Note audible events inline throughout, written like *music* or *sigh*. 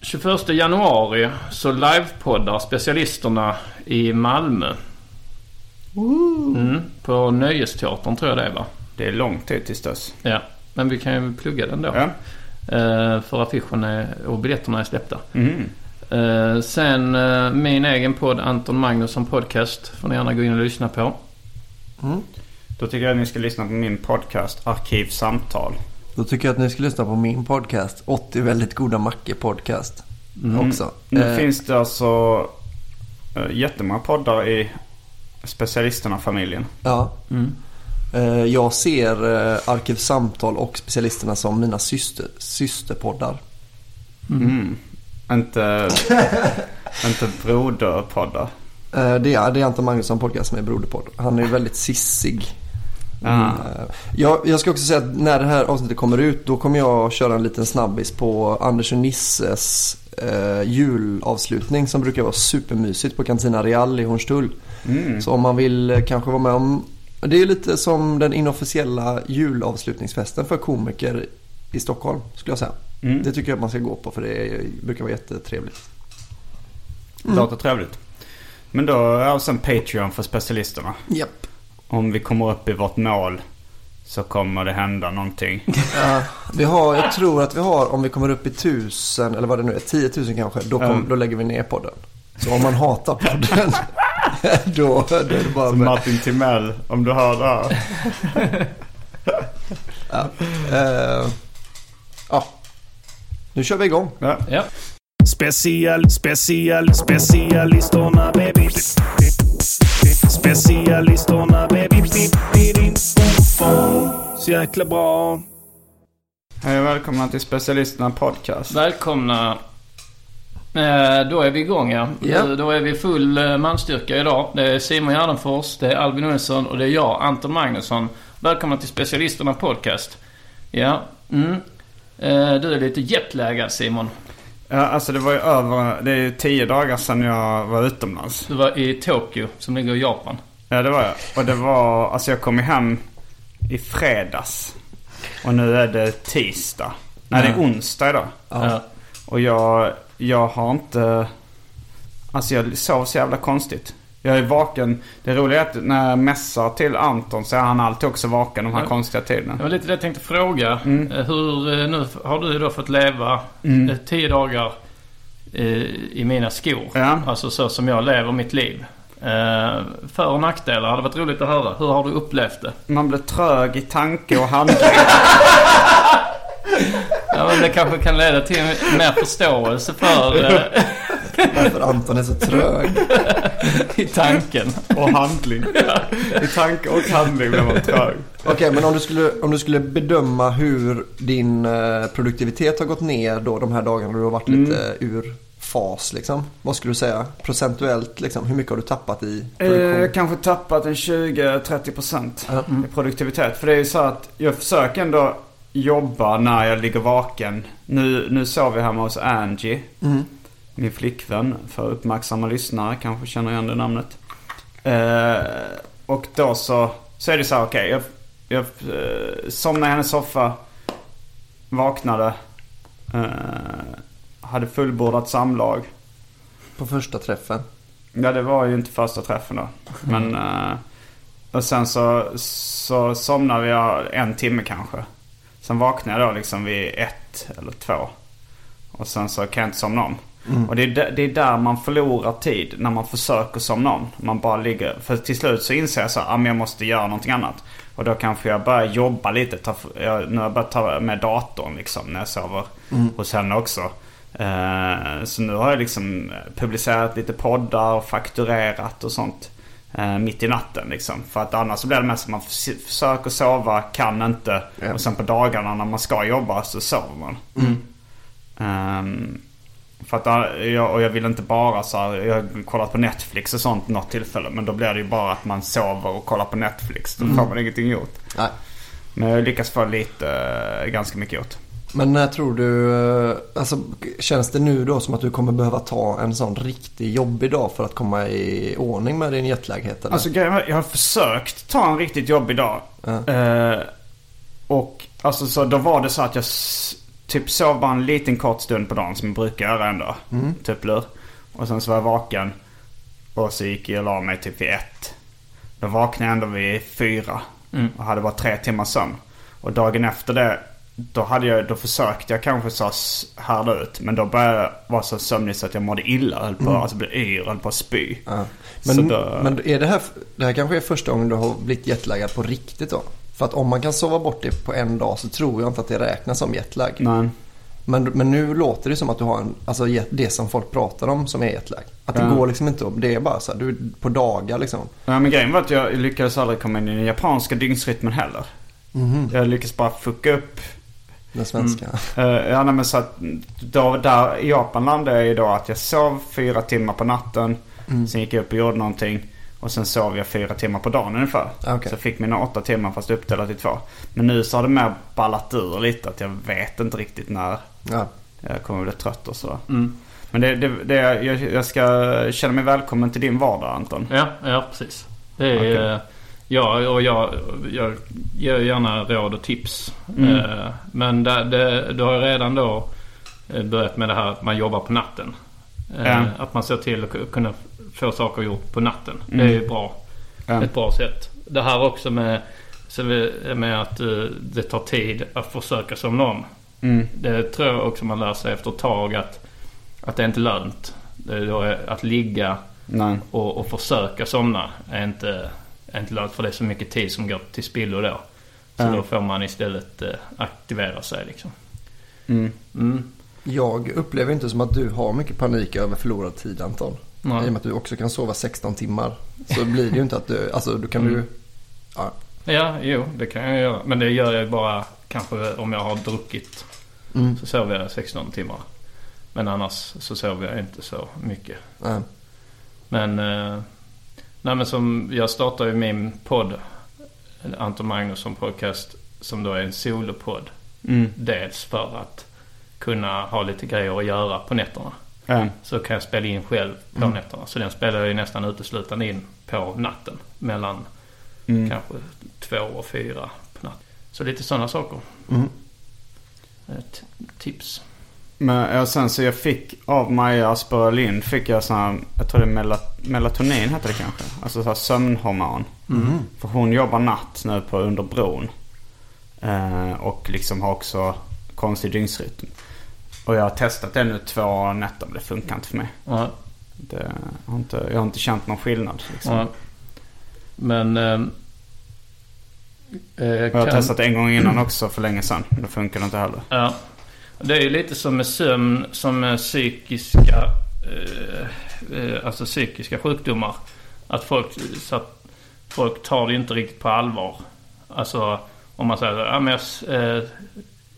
21 januari så livepoddar specialisterna i Malmö. Mm, på Nöjesteatern tror jag det är va? Det är lång tid tills dess. Ja, men vi kan ju plugga den då. Ja. Eh, för affischen är, och biljetterna är släppta. Mm. Eh, sen eh, min egen podd Anton Magnusson Podcast får ni gärna gå in och lyssna på. Då tycker jag att ni ska lyssna på min podcast Arkivsamtal. Då tycker jag att ni ska lyssna på min podcast. 80 väldigt goda mackor podcast. Också. Nu Eh, finns det alltså uh, jättemånga poddar i specialisterna-familjen. Ja. Eh, jag ser eh, Arkivsamtal och Specialisterna som mina syster, systerpoddar. Mm. Inte, *laughs* inte broderpoddar. Eh, det, är, det är Anton Magnusson podcast som är broderpodd. Han är väldigt sissig. Ah. Eh, jag, jag ska också säga att när det här avsnittet kommer ut då kommer jag köra en liten snabbis på Anders och Nisses eh, julavslutning som brukar vara supermysigt på Cantina Real i Hornstull. Mm. Så om man vill eh, kanske vara med om det är lite som den inofficiella julavslutningsfesten för komiker i Stockholm skulle jag säga. Mm. Det tycker jag att man ska gå på för det är, brukar vara jättetrevligt. Det låter trevligt. Men då är alltså en Patreon för specialisterna. Japp. Om vi kommer upp i vårt mål så kommer det hända någonting. *laughs* Ja, vi har, jag tror att vi har, om vi kommer upp i tusen eller vad det nu är, 10 000 kanske, då, kom, Mm. då lägger vi ner podden. Så om man hatar podden, *laughs* då, då är det bara Så med. Martin Timell, om du hör det här. *laughs* Ja. Eh, ja. Nu kör vi igång. Ja. Ja. Special, special, specialisterna baby. Specialisterna baby. Så jäkla bra. Hej och välkomna till specialisterna podcast. Välkomna. Eh, då är vi igång ja. Ja. Eh, Då är vi full eh, manstyrka idag. Det är Simon Gärdenfors, det är Albin Olsson och det är jag, Anton Magnusson. Välkomna till Specialisterna Podcast. Ja. Mm. Eh, du är lite jetlaggad Simon. Ja, alltså det var ju över, det är ju tio dagar sedan jag var utomlands. Du var i Tokyo, som ligger i Japan. Ja det var jag. Och det var, alltså jag kom ju hem i fredags. Och nu är det tisdag. Nej det är onsdag idag. Ja. Och jag, jag har inte... Alltså jag sov så jävla konstigt. Jag är vaken. Det roliga är att när jag messar till Anton så är han alltid också vaken de här Ja. konstiga tiderna. Det var lite det jag tänkte fråga. Eh, Hur, eh, nu har du då fått leva Mm. eh, tio dagar i mina skor. Ja. Alltså så som jag lever mitt liv. För och nackdelar hade varit roligt att höra. Hur har du upplevt det? Man blir trög i tanke och handling. *laughs* Ja, men det kanske kan leda till mer förståelse för eh, För Anton är så trög. i tanken. och handling. I tanke och handling blir man trög. Okej, men om du, skulle, om du skulle bedöma hur din eh, produktivitet har gått ner då de här dagarna du har varit lite ur fas liksom. Vad skulle du säga? Procentuellt liksom. Hur mycket har du tappat i produktion? Eh, kanske tappat en 20-30% Ja. i produktivitet. För det är ju så att jag försöker ändå jobba när jag ligger vaken. Nu, nu sov jag hemma hos Angie. Mm. Min flickvän. För uppmärksamma lyssnare kanske känner igen det namnet. Eh, och då så, så är det så här, okej. jag jag eh, somnade i hennes soffa. Vaknade. Eh, hade fullbordat samlag. På första träffen. Ja, det var ju inte första träffen då. Men... eh, och sen så, så somnade jag en timme kanske. Sen vaknade jag då liksom vid ett eller två. Och sen så kan jag inte somna om. Och det är, där- det är där man förlorar tid när man försöker somna om. Man bara ligger. För till slut så inser jag så här, ah, jag måste göra någonting annat. Och då kanske jag börjar jobba lite. Ta, jag, nu har jag börjat ta med datorn liksom när jag sover hos henne också. Eh, så nu har jag liksom publicerat lite poddar och fakturerat och sånt. eh, mitt i natten liksom. För att annars så blir det mest att man förs- försöker sova, kan inte. Ja. Och sen på dagarna när man ska jobba så sover man. Ehm, för att äh, jag, och jag vill inte bara så här, jag har kollat på Netflix och sånt något tillfälle. Men då blir det ju bara att man sover och kollar på Netflix. Då får man ingenting gjort. Nej. Men jag lyckas få lite, äh, ganska mycket gjort. Men när tror du, eh, alltså känns det nu då som att du kommer behöva ta en sån riktigt jobbig dag för att komma i ordning med din jetläghet? Eller? Alltså jag har försökt ta en riktigt jobbig dag. Ja. Eh, och alltså så då var det så att jag typ sov bara en liten kort stund på dagen som jag brukar göra ändå. Typ lur. Och sen så var jag vaken. Och så gick jag och la mig typ vid ett. Då vaknade jag ändå vid fyra. Och hade bara tre timmar sömn. Och dagen efter det. Då, hade jag, då försökte jag kanske så härda ut. Men då började jag vara så sömnig så att jag mådde illa. Höll på, Alltså blev yr, höll på att spy. Ja. Men, då- men är det här, det här kanske är första gången du har blivit jetlaggad på riktigt då? För att om man kan sova bort det på en dag så tror jag inte att det räknas som jetlag. Nej. Men, men nu låter det som att du har en, alltså det som folk pratar om som är jetlag. Att det Ja. går liksom inte, att- det är bara så här, du på dagar liksom. Ja, men grejen var att jag lyckades aldrig komma in i den japanska dygnsrytmen heller. Jag lyckades bara fucka upp. Den svenska. Uh, ja, nej, men så att då, där i Japan landade jag ju då att jag sov fyra timmar på natten. Sen gick jag upp och gjorde någonting. Och sen sov jag fyra timmar på dagen ungefär. Ah, okej. Så jag fick mina åtta timmar fast uppdelat i två. Men nu så har det mer ballat ur lite. Att jag vet inte riktigt när Ja. jag kommer bli trött och så. Men det, det, det, jag, jag ska känna mig välkommen till din vardag Anton. Ja, ja precis. Det är, eh, ja, och jag, jag ger gärna råd och tips. Mm. Eh, Men det, det, du har ju redan då eh, börjat med det här att man jobbar på natten. Ja. Att man ser till att ku- kunna få saker gjort på natten. Det Mm. är ju bra. Ja. Ett bra sätt. Det här också med, med att eh, det tar tid att försöka somna om. Mm. Det tror jag också man lär sig efter ett tag att, att det är inte lönt. Det är då att ligga Nej. och, och försöka somna är inte, är inte lönt för det är så mycket tid som går till spillo då. Så Ja. då får man istället eh, aktivera sig liksom. Mm. Mm. Jag upplever inte som att du har mycket panik över förlorad tid Anton. Nej. I och med att du också kan sova 16 timmar. Så blir det ju inte att du, alltså då kan Mm. du... Ja. Ja, jo det kan jag göra. Men det gör jag bara kanske om jag har druckit. Mm. Så sover jag 16 timmar. Men annars så sover jag inte så mycket. Nej. Men, eh, nej men som jag startade ju min podd. Anton Magnusson podcast. Som då är en solopodd. Mm. Dels för att kunna ha lite grejer att göra på nätterna. Ja. Så kan jag spela in själv på nätterna. Så den spelar jag ju nästan uteslutande in på natten. Mellan Mm. kanske två och fyra på natten. Så lite sådana saker. Mm. Ett tips. Men ja, sen så jag fick av Maja Asperger Lind fick jag sån här, jag tror det är melat, melatonin heter det kanske. Alltså så här sömnhormon. För hon jobbar natt nu på under bron. Eh, och liksom har också konstig dygnsrytm. Och jag har testat det nu två nätter men det funkar inte för mig. Ja, Det, jag, har inte, jag har inte känt någon skillnad. Liksom. ja. Men... Eh, eh, Jag har testat det en gång innan också för länge sedan. Det funkar inte heller. Ja. Det är ju lite som med sömn som med psykiska, eh, eh, alltså psykiska sjukdomar. Att folk, så att folk tar det inte riktigt på allvar. Alltså om man säger ja, men jag, eh,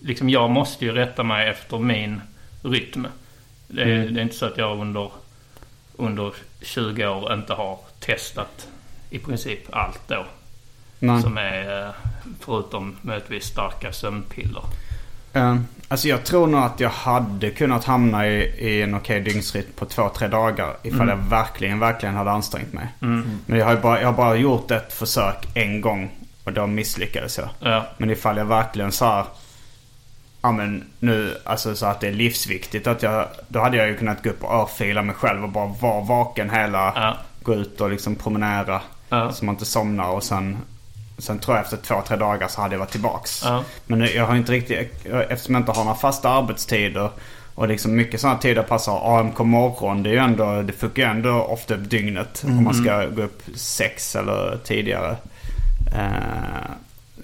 liksom jag måste ju rätta mig efter min rytm. Det är, det är inte så att jag under, under 20 år inte har testat i princip allt då. Nej. Som är eh, förutom möjligtvis starka sömnpiller. Eh, alltså jag tror nog att jag hade kunnat hamna i, i en okej dygnsrytm på två, tre dagar. Ifall jag verkligen, verkligen hade ansträngt mig. Men jag har, ju bara, jag har bara gjort ett försök en gång. Och då misslyckades jag. Ja. Men ifall jag verkligen så här Ja men nu, alltså så att det är livsviktigt att jag... Då hade jag ju kunnat gå upp och örfila mig själv och bara vara vaken hela... Ja. Gå ut och liksom promenera. Ja. Så man inte somnar och sen... Sen tror jag efter två, tre dagar så hade jag varit tillbaks. Ja. Men nu- jag har inte riktigt... Eftersom jag inte har några fasta arbetstider. Och liksom mycket sådana tider passar AMK morgon. Det är ju ändå... Det funkar ju ändå ofta upp dygnet. Om man ska gå upp sex eller tidigare. Eh,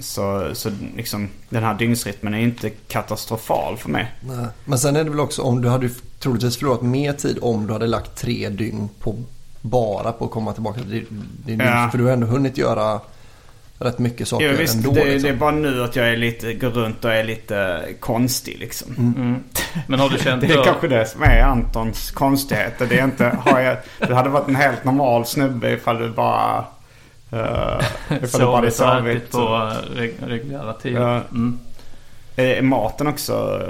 så, så liksom den här dygnsrytmen är inte katastrofal för mig. Nej. Men sen är det väl också om du hade troligtvis förlorat mer tid om du hade lagt tre dygn på bara på att komma tillbaka till din din Ja. dygn. För du har ändå hunnit göra rätt mycket saker Ja, visst, ändå. det, liksom. det är bara nu att jag är lite, går runt och är lite konstig liksom. Mm. Men har du känt *laughs* Det är då... kanske det som är Antons konstigheter. Det är inte, har jag, du hade varit en helt normal snubbe ifall du bara... Uh, Sovit och ätit på eh, reg- reguljära tider. Mm. Är, är maten också...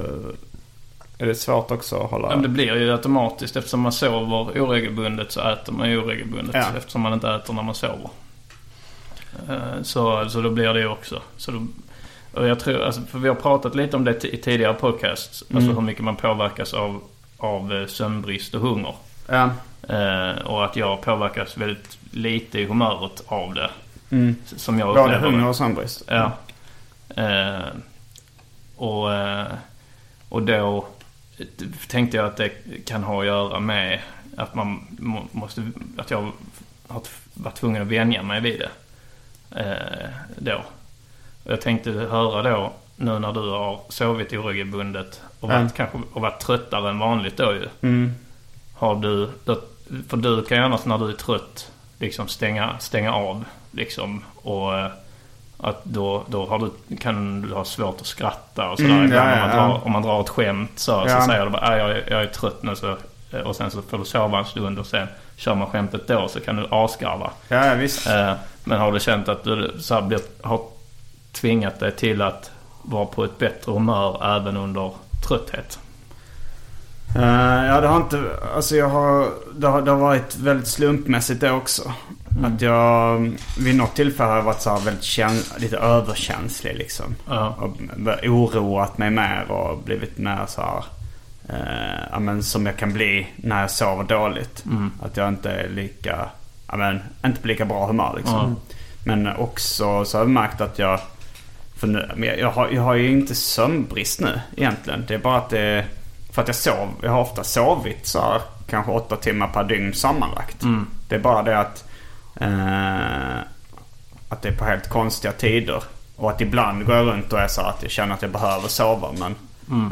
Är det svårt också att hålla... Ja, det blir ju automatiskt eftersom man sover oregelbundet så äter man oregelbundet Ja. eftersom man inte äter när man sover. Eh, Så, så då blir det ju också. Så då, och jag tror, alltså, för vi har pratat lite om det i tidigare podcasts. Alltså Mm. hur mycket man påverkas av, av eh, sömnbrist och hunger. Ja. Eh, och att jag påverkas väldigt lite i humöret av det. Mm. Som jag Både upplever det. hunger och sömnbrist. Ja. Eh, och, eh, och då tänkte jag att det kan ha att göra med att man må, måste, att jag har varit tvungen att vänja mig vid det. Eh, då. Och jag tänkte höra då, nu när du har sovit oregelbundet och varit, Mm. kanske, och varit tröttare än vanligt då ju. Mm. Har du, för du kan ju annars när du är trött liksom stänga, stänga av liksom och eh, att då, då du, kan du ha svårt att skratta och sådär Mm, ibland ja, om, man ja, ja. drar, om man drar ett skämt så, Ja. så säger du bara "Ah, jag, jag är trött nu så, eh, och sen så får du sova en stund och sen kör man skämtet då så kan du asgarva. Ja, ja, visst. Eh, men har du känt att du så blir, har tvingat dig till att vara på ett bättre humör även under trötthet? Eh, ja, det har inte... Alltså jag har... Det har, det har varit väldigt slumpmässigt det också. Att jag vid något tillfälle har varit så här väldigt kän, lite överkänslig liksom. Ja. Och oroat mig mer och blivit mer så här... Eh, ja, men som jag kan bli när jag sover dåligt. Att jag inte är lika... Ja, men, inte på lika bra humör liksom. Ja. Men också så har jag märkt att jag... För nu, jag, jag, har, jag har ju inte sömnbrist nu egentligen. Det är bara att det... För att jag sov. Jag har ofta sovit så här, kanske åtta timmar per dygn sammanlagt. Mm. Det är bara det att... Eh, att det är på helt konstiga tider. Och att ibland går jag runt och är så att jag känner att jag behöver sova men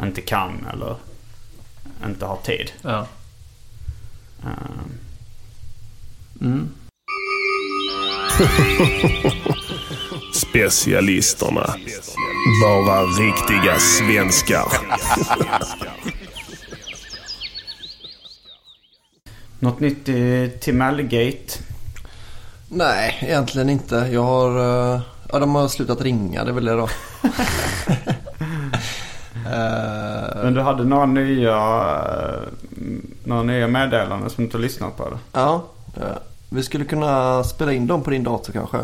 inte kan eller inte har tid. Ja. Eh, Mm. *laughs* Specialisterna. Bara riktiga svenskar. *laughs* något nytt i Timellgate? Nej, egentligen inte. Jag har... eh, Ja, de har slutat ringa. Det är väl det då. *laughs* Eh, Men du hade några nya, några nya meddelanden som du inte har lyssnat på? Eller? ja, eh, vi skulle kunna spela in dem på din dator kanske.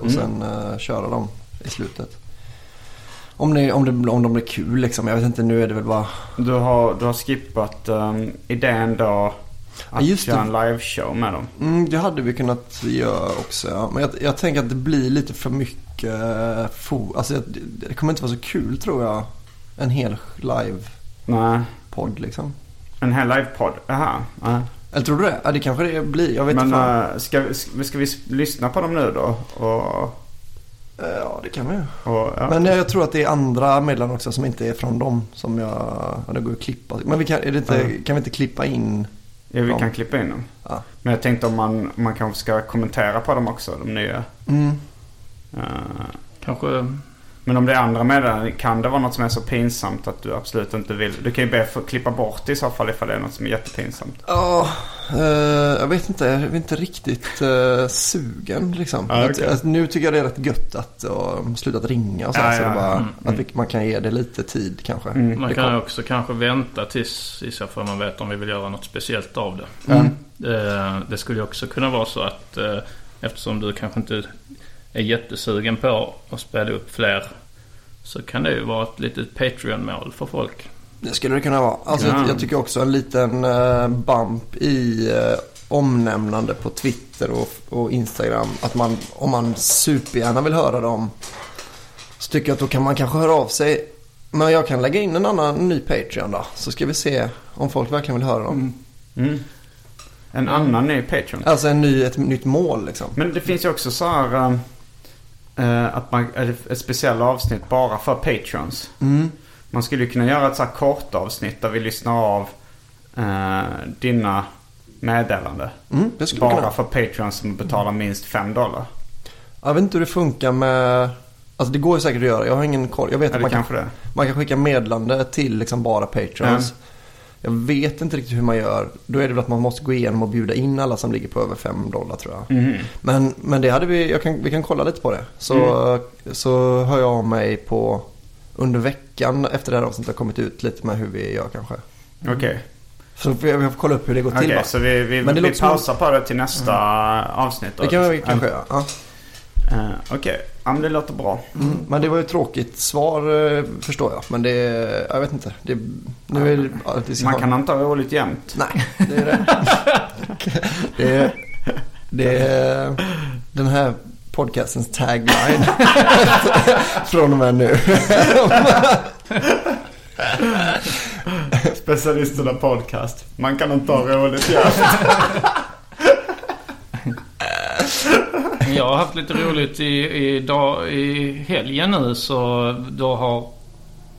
Och Mm. sen köra dem i slutet. Om, ni, om, det, om de blir kul liksom. Jag vet inte, nu är det väl bara... Du har, du har skippat um, idén då att Ja, just det. göra en liveshow med dem. Mm, det hade vi kunnat göra också. Ja. Men jag, jag tänker att det blir lite för mycket eh, fo- Alltså det, kommer inte vara så kul tror jag. En hel live-podd liksom. en hel livepodd. Jaha. Ja. Eller tror du det? Ja, det kanske det blir. Jag vet Men inte. fan. uh, ska, vi- ska vi lyssna på dem nu då? Och, Eh, Ja, det kan vi ju. och, ja. Men jag tror att det är andra meddelanden också som inte är från dem som jag... Ja, det går att klippa. Men vi kan, inte, Mm. kan vi inte klippa in? Ja, vi ja. kan klippa in dem. Ja. Men jag tänkte om man, man kanske ska kommentera på dem också, de nya. Mm. Uh, Kanske... men om det är andra meddelanden, kan det vara något som är så pinsamt att du absolut inte vill? Du kan ju be för att klippa bort det i så fall ifall det är något som är jättepinsamt. Ja, eh, jag vet inte. Jag är inte riktigt eh, sugen liksom. Att, okej. att, nu tycker jag det är rätt gött att uh, slutat ringa och så. Ja, så ja, bara, mm, att vi, man kan ge det lite tid kanske. Mm. Man kan också kanske vänta tills i så fall man vet om vi vill göra något speciellt av det. Mm. Eh, Det skulle ju också kunna vara så att eh, eftersom du kanske inte är jättesugen på att spela upp fler så kan det ju vara ett litet Patreon-mål för folk. Det skulle det kunna vara. Alltså, Ja. Jag tycker också en liten eh, bump i eh, omnämnande på Twitter och, och Instagram. Att man, om man supergärna vill höra dem så tycker jag att då kan man kanske höra av sig. Men jag kan lägga in en annan ny Patreon då. Så ska vi se om folk verkligen vill höra dem. Mm. En annan ny Patreon. Alltså en ny, ett nytt mål liksom. Men det finns ju också så här eh, att man, ett speciellt avsnitt bara för Patrons. Mm. Man skulle ju kunna göra ett så här kort avsnitt där vi lyssnar av eh, dina meddelande. Mm, Bara kunna. för Patrons som betalar minst 5 dollar. Jag vet inte hur det funkar med... Alltså det går ju säkert att göra. Jag har ingen koll. Jag vet att man kan, man kan skicka meddelande till liksom bara Patrons. Jag vet inte riktigt hur man gör. Då är det väl att man måste gå igenom och bjuda in alla som ligger på över 5 dollar tror jag. Mhm. Men, men det hade vi, kan, vi kan kolla lite på det. Så, så hör jag av mig på under veckan efter det här avsnittet har kommit ut lite med hur vi gör kanske. Okej. Så får jag, vi får kolla upp hur det går till. Okej, så vi, vi, Men det vi pausar på det till nästa avsnitt då. det kan vi kanske göra. Ja. Eh, Okej, ja, men det låter bra. Mm, men det var ju ett tråkigt svar eh, förstår jag. Men det, jag vet inte. Det, nu är det, ja, det Man kan inte ha roligt jämt. Nej, det är det. *laughs* det, det är den här podcastens tagline. *laughs* Från och med nu. Specialisterna podcast. Man kan inte ha roligt jämt. *laughs* Jag har haft lite roligt i, i, dag, i helgen nu så då har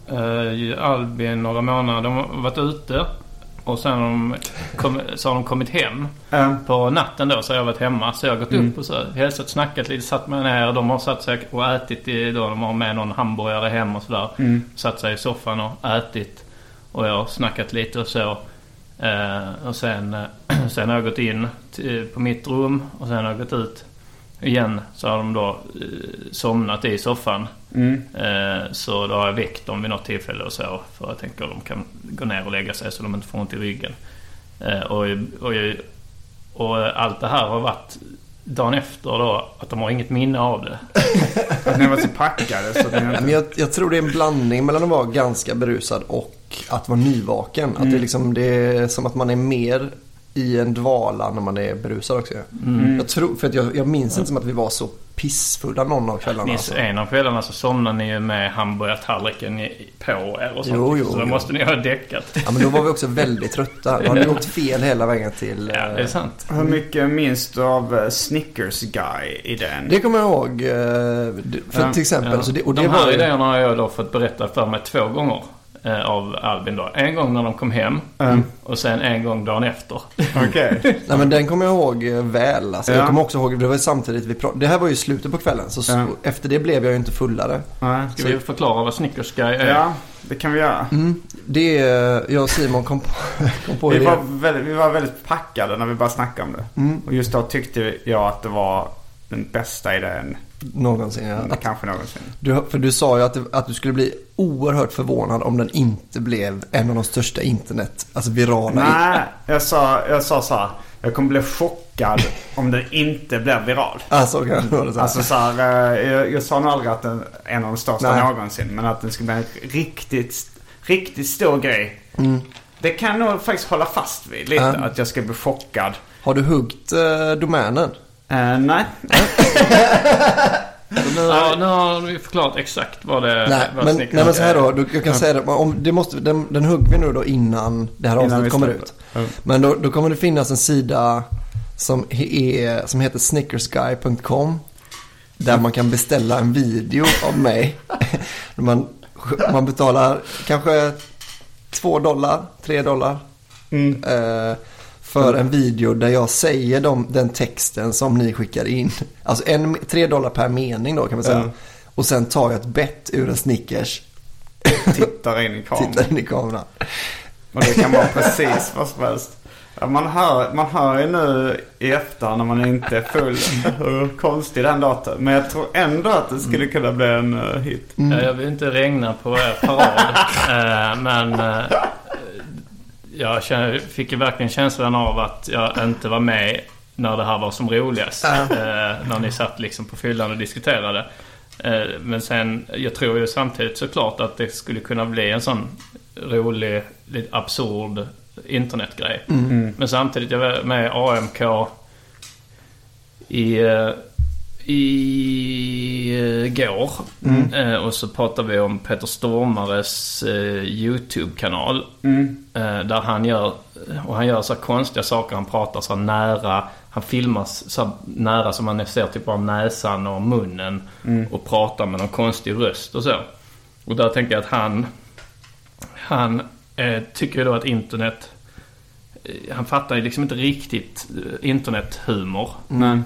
eh, Albin några månader de har varit ute. Och sen har de, kom, så har de kommit hem. Eh, På natten då så har jag varit hemma. Så jag har gått upp och så hälsat, snackat lite, satt mig ner. De har satt sig och ätit i, då, de har med någon hamburgare hem och sådär. Satt sig i soffan och ätit. Och jag har snackat lite och så. Eh, och sen, eh, *clears throat* sen har jag gått in till, på mitt rum och sen har jag gått ut igen. Så har de då eh, somnat i soffan. mm. Eh, så då har jag väckt dem vid något tillfälle och så. För jag tänker att de kan gå ner och lägga sig så de inte får ont i ryggen. Eh, och, och, och allt det här har varit dagen efter då att de har inget minne av det. *laughs* Att ni var så packade så inte... Men jag, jag tror det är en blandning mellan att vara ganska berusad och att vara nyvaken. Att det, är liksom, det är som att man är mer i en dvala när man är berusad också. Jag, tror, för att jag, jag minns inte som att vi var så pissfulla någon av kvällarna. Alltså. en av kvällarna så somnade ni ju med hamburgartallriken på er och sånt. Jo, jo, så då jo. måste ni ha däckat. Ja, men då var vi också väldigt trötta. Då hade vi åkt fel hela vägen till... Ja, det är eh, sant. Hur mycket minns du av eh, Snickers Guy i den? Det kommer jag ihåg. eh, det- För Ja, till exempel. Ja. Så det, och det de här var idéerna har jag då fått berätta för mig två gånger. Eh, Av Albin då. En gång när de kom hem. Mm. Och sen en gång dagen efter. *laughs* Okej. Nej men den kommer jag ihåg eh, väl. Alltså, Ja. Jag kommer också ihåg, det var samtidigt vi pratade. Det här var ju slutet på kvällen. Så s- Ja. efter det blev jag ju inte fullare. Nej. Ska vi förklara vad Snickers Guy är? Ja, det kan vi göra. Mm. Det är, jag och Simon kom på, *laughs* kom på Vi det. var, väldigt, vi var väldigt packade när vi började snacka om det. Mm. Och just då tyckte jag att det var den bästa idén Någonsin ja. Att, kanske någonsin. du, för du sa ju att, det, att du skulle bli oerhört förvånad om den inte blev en av de största internet, alltså virala. Nej, jag sa, jag sa så här. Jag kommer bli chockad *laughs* om den inte blir viral. Alltså så här. Alltså så här, eh, jag, jag sa nog aldrig att den är en av de största Nej. någonsin. Men att den skulle bli en riktigt, riktigt stor grej. Mm. Det kan jag nog faktiskt hålla fast vid lite. Ja. Att jag ska bli chockad. Har du huggt eh, domänen? Eh, nej. *laughs* Så nu, har, nu har vi förklarat exakt vad det Nej, vad men, nej men så här då. Du, jag kan säga det. Om, det måste, den, den hugger vi nu då innan det här avsnittet kommer ut. Ja. Men då, då kommer det finnas en sida som, är, som heter snickersguy.com. Där man kan beställa en video av mig. *laughs* man, man betalar kanske två dollar, tre dollar. Mm. Eh, för en video där jag säger de, den texten som ni skickar in. Alltså en, tre dollar per mening då kan man säga. Ja. Och sen tar jag ett bett ur en Snickers. Tittar in i kameran. Tittar in i kameran. Och det kan vara precis vad som helst. Man, hör, man hör ju nu i efterhand när man inte är full hur konstig den datorn Men jag tror ändå att det skulle kunna bli en eh, hit. Ja, jag vill inte regna på er parad. *laughs* eh, men eh, jag känner, fick verkligen känslan av att jag inte var med när det här var som roligast. Eh, när ni satt liksom på fyllan och diskuterade. Eh, Men sen, jag tror ju samtidigt såklart att det skulle kunna bli en sån rolig, lite absurd internetgrej. Men samtidigt, jag var med i AMK i, eh, i eh, Och så pratade vi om Peter Stormares eh, YouTube-kanal. Eh, där han gör, och han gör så konstiga saker. Han pratar så nära. Han filmas så nära som man ser typ av näsan och munnen. Och pratar med någon konstig röst och så. Och där tänker jag att han, han eh, tycker ju då att internet han fattar ju liksom inte riktigt internethumor. Eh,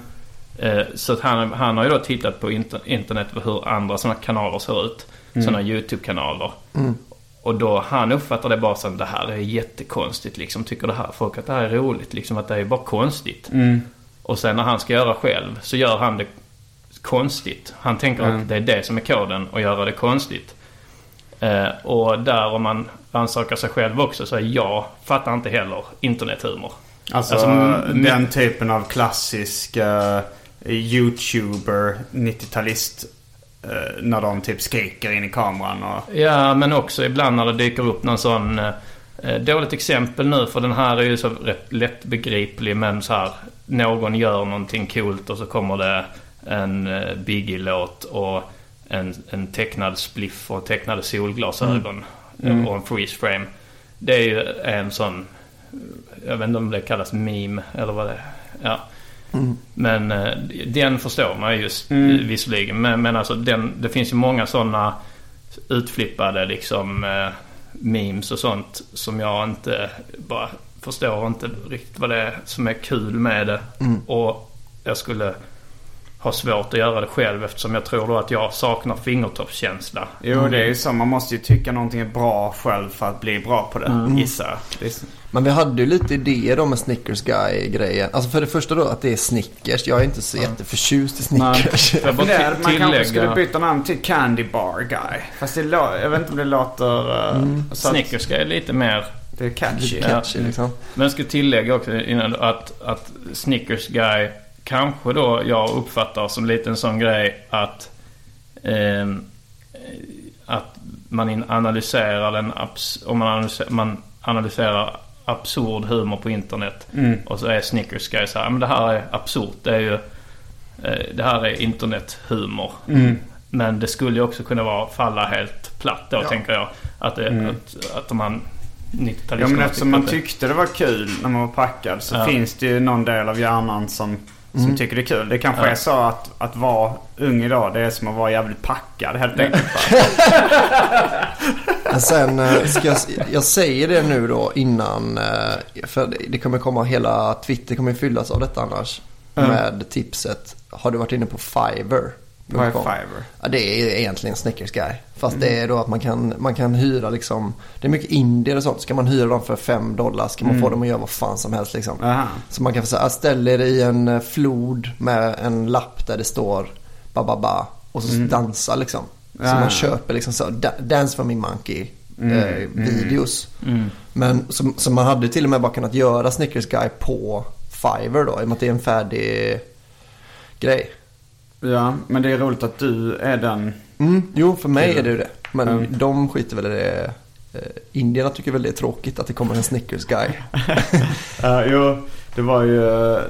Så att han, han har ju då tittat på inter, internet på hur andra sådana kanaler ser ut. Sådana YouTube-kanaler. Och då han uppfattar det bara som det här är jättekonstigt liksom. Tycker det här, folk att det här är roligt liksom. Att det är bara konstigt. Och sen när han ska göra själv så gör han det konstigt. Han tänker att det är det som är koden att göra det konstigt. Eh, och där om man rannsakar sig själv också så är jag fattar inte heller internethumor. alltså, Alltså, den typen av klassisk eh, YouTuber 90-talist. eh, när de typ skriker in i kameran och... Ja, men också ibland när det dyker upp någon sån... Eh, dåligt exempel nu, för den här är ju så rätt lättbegriplig. Men så här, någon gör någonting coolt och så kommer det en eh, Biggie-låt och en, en tecknad spliff och tecknade solglasögon. eh, Och en freeze frame. Det är ju en sån... Jag vet inte om det kallas meme eller vad det är. Ja. Men eh, den förstår man ju just mm. visserligen. Men, men alltså den, det finns ju många sådana utflippade liksom eh, memes och sånt som jag inte bara förstår inte riktigt vad det är som är kul med det. Och jag skulle ha svårt att göra det själv eftersom jag tror då att jag saknar fingertoppskänsla. Jo, det är ju så. Man måste ju tycka någonting är bra själv för att bli bra på det, gissar jag. Det Men vi hade ju lite idéer då med Snickers Guy-grejen. Alltså för det första då att det är Snickers. Jag är inte så jätteförtjust i Snickers. Jag bara att man kanske skulle byta namn till Candy Bar Guy. Fast det jag vet inte om det låter... Uh, så att Snickers är lite mer Det är catchy. Catchy liksom. Men jag ska tillägga också innan att, att Snickers Guy kanske då jag uppfattar som lite en sån grej att ehm, att man analyserar den om man analyserar, man analyserar absurd humor på internet och så är Snickers Guy så här, men det här är absurt. Det är ju eh, det här är internethumor. Men det skulle ju också kunna vara falla helt platt då tänker jag. Att, det, att, att om man 90-talisterna Ja men eftersom man tyckte det var kul när man var packad så Ja. finns det ju någon del av hjärnan som, som tycker det är kul. Det kanske är så att, att vara ung idag det är som att vara jävligt packad helt enkelt. *laughs* Sen eh, ska jag, jag säger det nu då innan. eh, För det- kommer komma, hela Twitter kommer fyllas av detta annars. Med tipset. Har du varit inne på Fiverr? Vad är Fiverr? Ja, det är egentligen Snickers Guy. Fast det är då att man kan, man kan hyra liksom. Det är mycket indier och sånt. Ska man hyra dem för 5 dollar ska man få dem att göra vad fan som helst liksom. Aha. Så man kan säga, ställ er i en eh, flod med en lapp där det står ba ba ba. Och så dansa liksom. Så Ja. man köper liksom så, da- Dance for me monkey eh, videos. Men så, så man hade till och med bara kunnat göra Snickers Guy på Fiverr då. I och med att det är en färdig grej. Ja, men det är roligt att du är den... Mm, jo, för mig är det ju det. Men de skiter väl i det. Eh, Indierna tycker väl det är tråkigt att det kommer en Snickers Guy. *laughs* Ja, jo, det var ju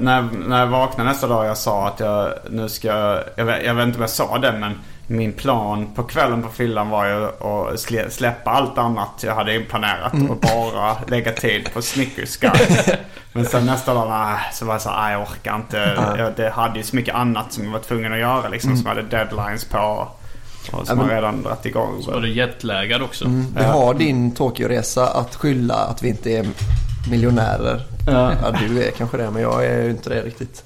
när, när jag vaknade nästa dag jag sa att jag nu ska... Jag jag vet inte vad jag sa det men min plan på kvällen på fyllan var ju att slä, släppa allt annat jag hade inplanerat och bara lägga tid på Snickers. *laughs* Men sen nästa dag nej, så var jag så här, "Nej, jag orkar inte. Jag, det hade ju så mycket annat som jag var tvungen att göra liksom. Som jag hade deadlines på. Och som Ja, men- har redan dragit igång. Och du är jetlaggad också. Vi har din Tokyo-resa att skylla att vi inte är miljonärer. Ja. Ja, du är kanske det, men jag är ju inte det riktigt.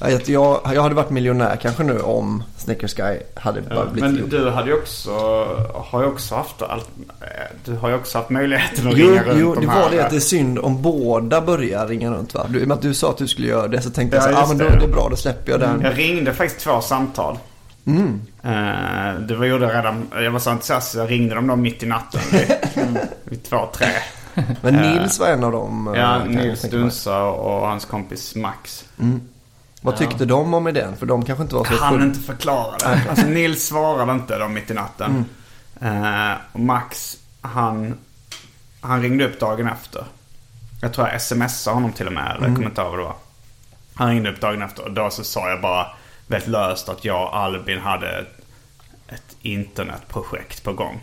Ja, Jag, jag, hade varit miljonär kanske nu om Snickers Guy hade bara blivit Men du hade ju också, har ju också haft allt, eh, du har ju också haft möjligheten att Jo, ringa runt jo de det här. var det att det är synd om båda börjar ringa runt va? Du, I och med att du sa att du skulle göra det så tänkte Ja, jag så ah, men då det. är det bra, då släpper jag den. Jag ringde faktiskt två samtal. Mm. Eh, det var jag redan, jag var så entusiastisk jag ringde dem då mitt i natten. *laughs* Vid, två, tre. Men Nils var en av dem. eh, Ja, jag Nils. Dunsa och hans kompis Max. Vad tyckte de om idén? För de kanske inte var så Han full... inte förklara det. Alltså Nils svarade inte då mitt i natten. Eh, och Max, han, han ringde upp dagen efter. Jag tror jag smsade honom till och med. Eller jag kommer inte ihåg vad det var. Han ringde upp dagen efter och då så sa jag bara väldigt löst att jag och Albin hade ett, ett internetprojekt på gång.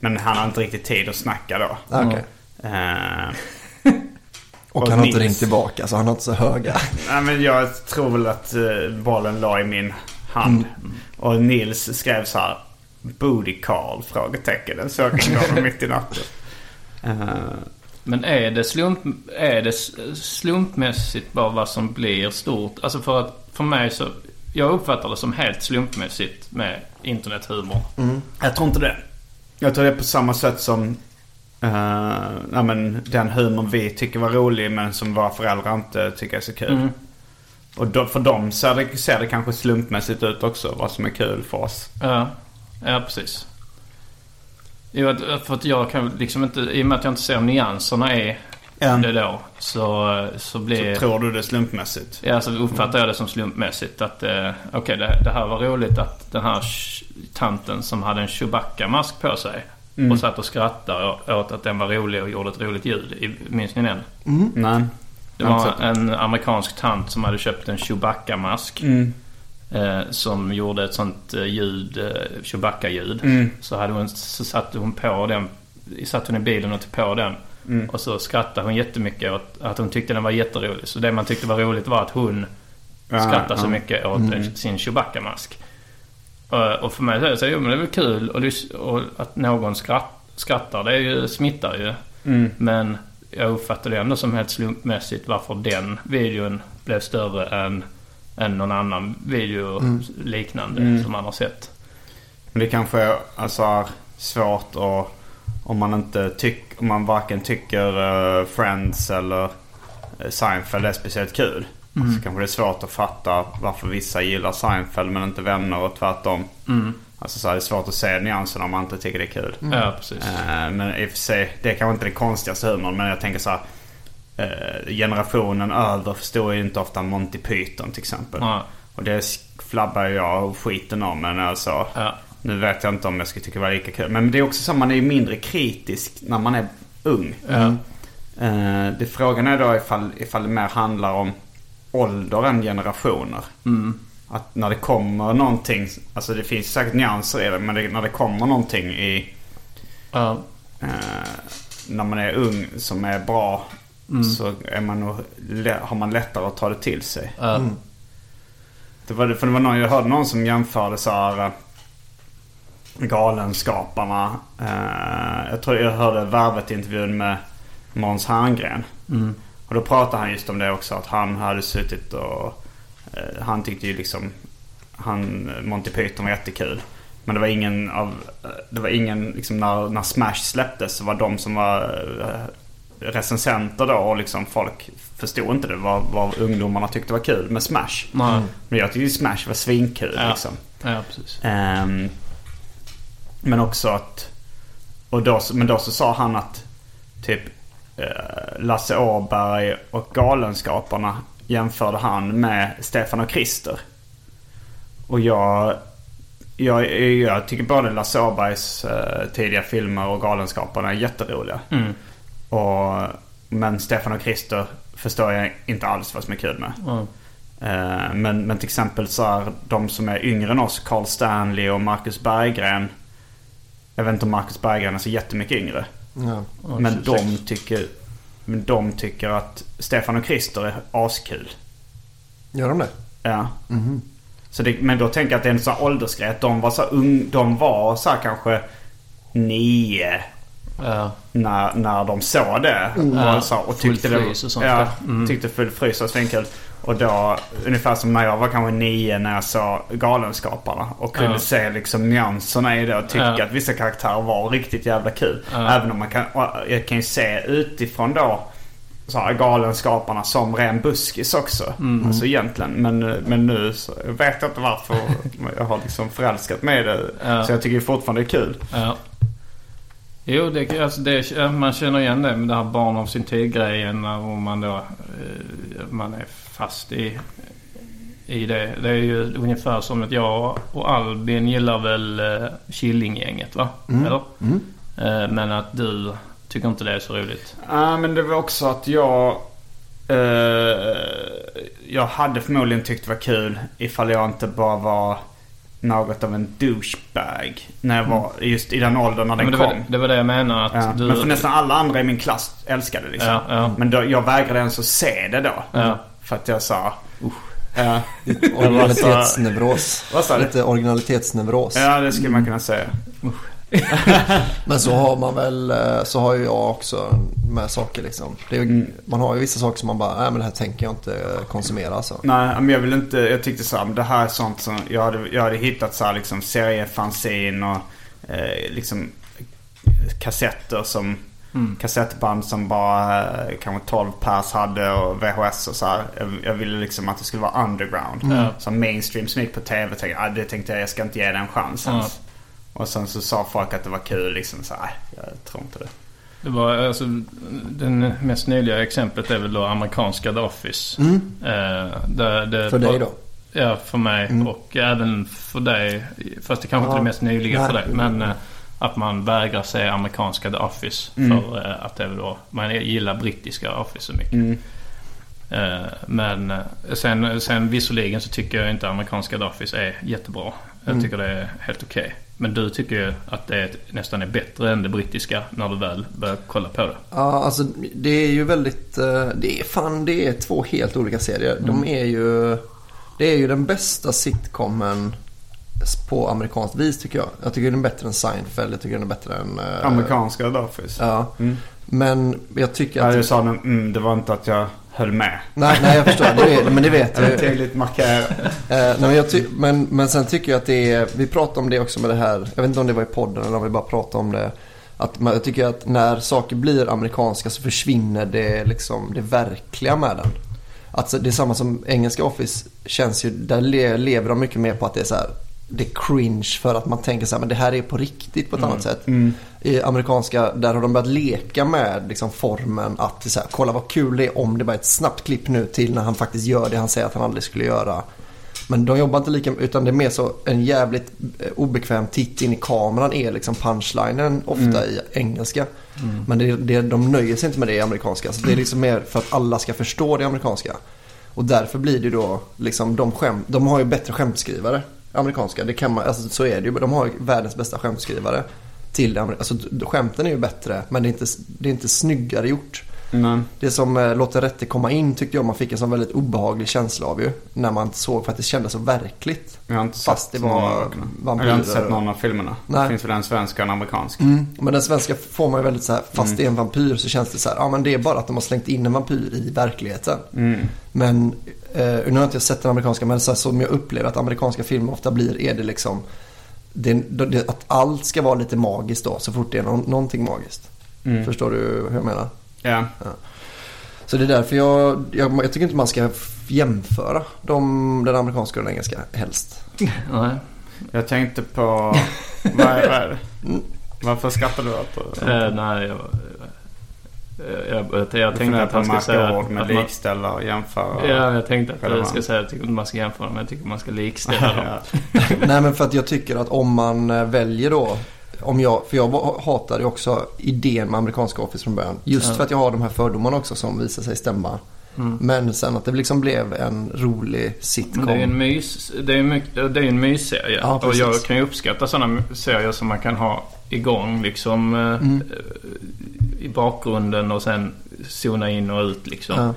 Men han hade inte riktigt tid att snacka då. Ah, okej. Eh, Och och han har inte ringt tillbaka så han har inte så höga. Nej, men jag tror väl att eh, bollen la i min hand. Och Nils skrev så här. Booty call? Frågetecken. En sökning *laughs* mitt i natten. Eh, Men är det, slump, är det slumpmässigt bara vad som blir stort? Alltså för att för mig så... Jag uppfattar det som helt slumpmässigt med internethumor. jag tror inte det. Jag tror det är på samma sätt som eh, ja, men den humorn vi tycker var rolig men som våra föräldrar inte tycker är så kul. Och då, för dem ser det, ser det kanske slumpmässigt ut också vad som är kul för oss. Ja, ja precis. Jo, för att jag kan liksom inte... I och med att jag inte ser nyanserna i Än. det då. Så, så blir... Så tror du det är slumpmässigt? Ja, så uppfattar jag det som slumpmässigt. Att eh, okej, det, det här var roligt att den här tanten som hade en Chewbacca-mask på sig. Och satt och skrattade och- åt att den var rolig och gjorde ett roligt ljud. Minns ni den? Nej. Det var en amerikansk tant som hade köpt en Chewbacca-mask. Mm. Eh, som gjorde ett sånt eh, ljud, eh, Chewbacca-ljud. Mm. Så, hade hon, så satte hon på den, satt hon i bilen och tog på den. Mm. Och så skrattade hon jättemycket åt att hon tyckte den var jätterolig. Så det man tyckte var roligt var att hon Ja, skrattade så ja. mycket åt Mm. sin Chewbacca-mask. Och, och för mig så är det så, jo men det är väl kul och, och att någon skratt, skrattar, det är ju, smittar ju. Mm. Men jag uppfattar det ändå som helt slumpmässigt varför den videon blev större än, än någon annan video liknande Mm. som man har sett. Men det kanske är alltså, svårt att om man inte tycker, om man varken tycker eh, Friends eller uh, Seinfeld är speciellt kul. Så kanske det är svårt att fatta varför vissa gillar Seinfeld men inte vänner och tvärtom. Alltså så är det svårt att se nyanserna om man inte tycker det är kul. Ja, precis. Eh, men i och för sig, det är kanske inte den konstigaste humorn men jag tänker så här. eh, generationen över förstår ju inte ofta Monty Python till exempel. Ja. Och det flabbar jag och skiten om men alltså. Ja. Nu vet jag inte om jag skulle tycka det var lika kul. Men det är också så att man är ju mindre kritisk när man är ung. Ja. Eh, det frågan är då ifall, ifall det mer handlar om ålder än generationer. Att när det kommer någonting, alltså det finns säkert nyanser i det, men det, när det kommer någonting i Ja. eh, när man är ung som är bra så är man nog, har man lättare att ta det till sig. Ja. Det var, för det var någon, jag hörde någon som jämförde så här eh, Galenskaparna. Eh, jag tror jag hörde Värvet-intervjun med Måns Herngren. Och då pratade han just om det också. Att han hade suttit och... Eh, han tyckte ju liksom... Han, Monty Python var jättekul. Men det var ingen av... eh, Det var ingen liksom när, när Smash släpptes så var de som var eh, recensenter då och liksom folk förstod inte det. Vad, vad ungdomarna tyckte var kul med Smash. Nej. Men jag tyckte ju Smash var svinkul Ja. liksom. ja, precis. Ehm, men också att... Och då, men då så sa han att typ eh, Lasse Åberg och Galenskaparna jämförde han med Stefan och Krister. Och jag, jag, jag tycker både Lasse Åbergs eh, tidiga filmer och Galenskaparna är jätteroliga. Mm. Och, men Stefan och Krister förstår jag inte alls vad som är kul med. Eh, Men, men till exempel så här, de som är yngre än oss, Carl Stanley och Marcus Berggren. Jag vet inte om Marcus Berggren är så jättemycket yngre. Ja. Men de tycker, men de tycker att Stefan och Krister är askul. Gör de det? Ja. Så det, men då tänker jag att det är en sån här åldersgrej. Att de var så ung, de var så här kanske nio Ja. när, när de såg det. Ja, och, så, och full tyckte det, frys och sånt ja. Mm. tyckte full frys var svinkul. Och då, ungefär som när jag var kanske nio när jag såg Galenskaparna. Och kunde Ja. se liksom nyanserna i det och tycka Ja. att vissa karaktärer var riktigt jävla kul. Ja. Även om man kan, jag kan ju se utifrån då så här, Galenskaparna som ren buskis också. Mm. Alltså egentligen. Men, men nu så vet jag inte varför *laughs* jag har liksom förälskat mig i det. Så jag tycker fortfarande det är kul. Jo, det, alltså det, man känner igen det med det här barn av sin tid-grejen. Man då eh, man är fast i, i det. Det är ju ungefär som att jag och Albin gillar väl uh, Killinggänget va? Eller? Eh, men att du tycker inte det är så roligt. Ja, men det var också att jag... eh, jag hade förmodligen tyckt det var kul ifall jag inte bara var något av en douchebag. När jag var just i den åldern när den Men det, var, kom. det var det jag menar att Ja. du... Men för nästan alla andra i min klass älskade det liksom. Ja, ja. Men då, jag vägrade ens att se det då. För att jag sa... Ja. Originalitetsneuros. Vad sa du? Lite originalitetsneuros. ja, det skulle man kunna säga. *laughs* Men så har man väl, eh, så har ju jag också med saker liksom. Det är, ju- Man har ju vissa saker som man bara, nej men det här tänker jag inte konsumera alltså. Nej, men jag vill inte... Jag tyckte så här, det här är sånt som... Jag hade, jag hade hittat så här liksom seriefanzin och eh, liksom kassetter som... Kassettband som bara eh, kanske 12 pers hade och VHS och så här. Jag, jag ville liksom att det skulle vara underground. Ja. Som mainstream som gick på tv. Tänkte, ah, det tänkte jag, jag ska inte ge det en chans Ja. ens. Och sen så sa folk att det var kul liksom så här, "Nej, jag tror inte det. Det var alltså, den mest nyliga exemplet är väl då amerikanska The Office. Eh, där det För dig då? Ja, för mig och även för dig. Fast det kanske inte är Ja. det mest nyliga Nej. för dig. Men eh, att man vägrar se amerikanska The Office. För eh, att det då, man gillar brittiska Office så mycket. Eh, men eh, sen, sen visserligen så tycker jag inte amerikanska The Office är jättebra. Jag tycker det är helt okej. Men du tycker ju att det är, nästan är bättre än det brittiska när du väl börjar kolla på det. Ja, alltså det är ju väldigt, det är fan det är två helt olika serier. De är ju, det är ju den bästa sitcomen på amerikanskt vis tycker jag. Jag tycker den är bättre än Seinfeld, jag tycker den är bättre än... eh, Amerikanska The Office. Ja. Men jag tycker Ja, att... du sa nu, mm, det var inte att jag höll med. Nej, nej jag förstår. Det vet, men det vet jag. Tydligt markerat. Eh, nej, men, men, men sen tycker jag att det är, vi pratade om det också med det här, jag vet inte om det var i podden eller om vi bara pratade om det. Att man, jag tycker att när saker blir amerikanska så försvinner det, liksom, det verkliga med den. Alltså, det är samma som engelska Office känns ju, där le, lever de mycket mer på att det är så här, det är cringe för att man tänker så här, men det här är på riktigt på ett annat sätt. I amerikanska, där har de börjat leka med liksom, formen att så här, kolla vad kul det är om det bara är ett snabbt klipp nu till när han faktiskt gör det han säger att han aldrig skulle göra. Men de jobbar inte lika utan det är mer så en jävligt eh, obekväm titt in i kameran är liksom punchlinen ofta i engelska. Men det, det, de nöjer sig inte med det i amerikanska. Så det är *clears throat* liksom mer för att alla ska förstå det amerikanska. Och därför blir det då liksom de skämt, de har ju bättre skämtskrivare. Amerikanska, det kan man, alltså så är det ju. De har världens bästa skämtskrivare. Till alltså skämten är ju bättre men det är inte, det är inte snyggare gjort. Nej. Det som eh, låter rätte komma in tyckte jag man fick en sån väldigt obehaglig känsla av ju. När man såg för att det kändes så verkligt. Jag har inte Fast sett det var vampyrer Jag har inte sett någon av filmerna. Nej. Det finns väl en svensk och en amerikansk. Men den svenska får man ju väldigt så här, fast det är en vampyr så känns det så här, ja men det är bara att de har slängt in en vampyr i verkligheten. Men, eh, nu har jag inte sett den amerikanska, men så som jag upplever att amerikanska filmer ofta blir, är det liksom, det, det, att allt ska vara lite magiskt då, så fort det är någon, någonting magiskt. Förstår du hur jag menar? Ja. Så det är därför jag, jag, jag tycker inte man ska jämföra de, den amerikanska och den engelska helst. *laughs* Nej. Jag tänkte på... vad, är, vad är det? *laughs* Varför skrattar du åt? Eh, nej, jag, jag, jag, jag Du tänkte att han skulle säga med att man, likställa och jämföra. Ja, jag tänkte att jag ska säga att jag man ska jämföra men jag tycker man ska likställa *laughs* dem. *laughs* Nej men för att jag tycker att om man eh, väljer då om jag, för jag hatade ju också idén med amerikanska Office från början. Just Ja. för att jag har de här fördomarna också som visar sig stämma. Men sen att det liksom blev en rolig sitcom. Men det är ju en mys, det är ju mycket, det är ju en mysserie. Ja, och jag kan ju uppskatta sådana serier som man kan ha igång liksom eh, Mm. I bakgrunden och sen zona in och ut liksom. Ja.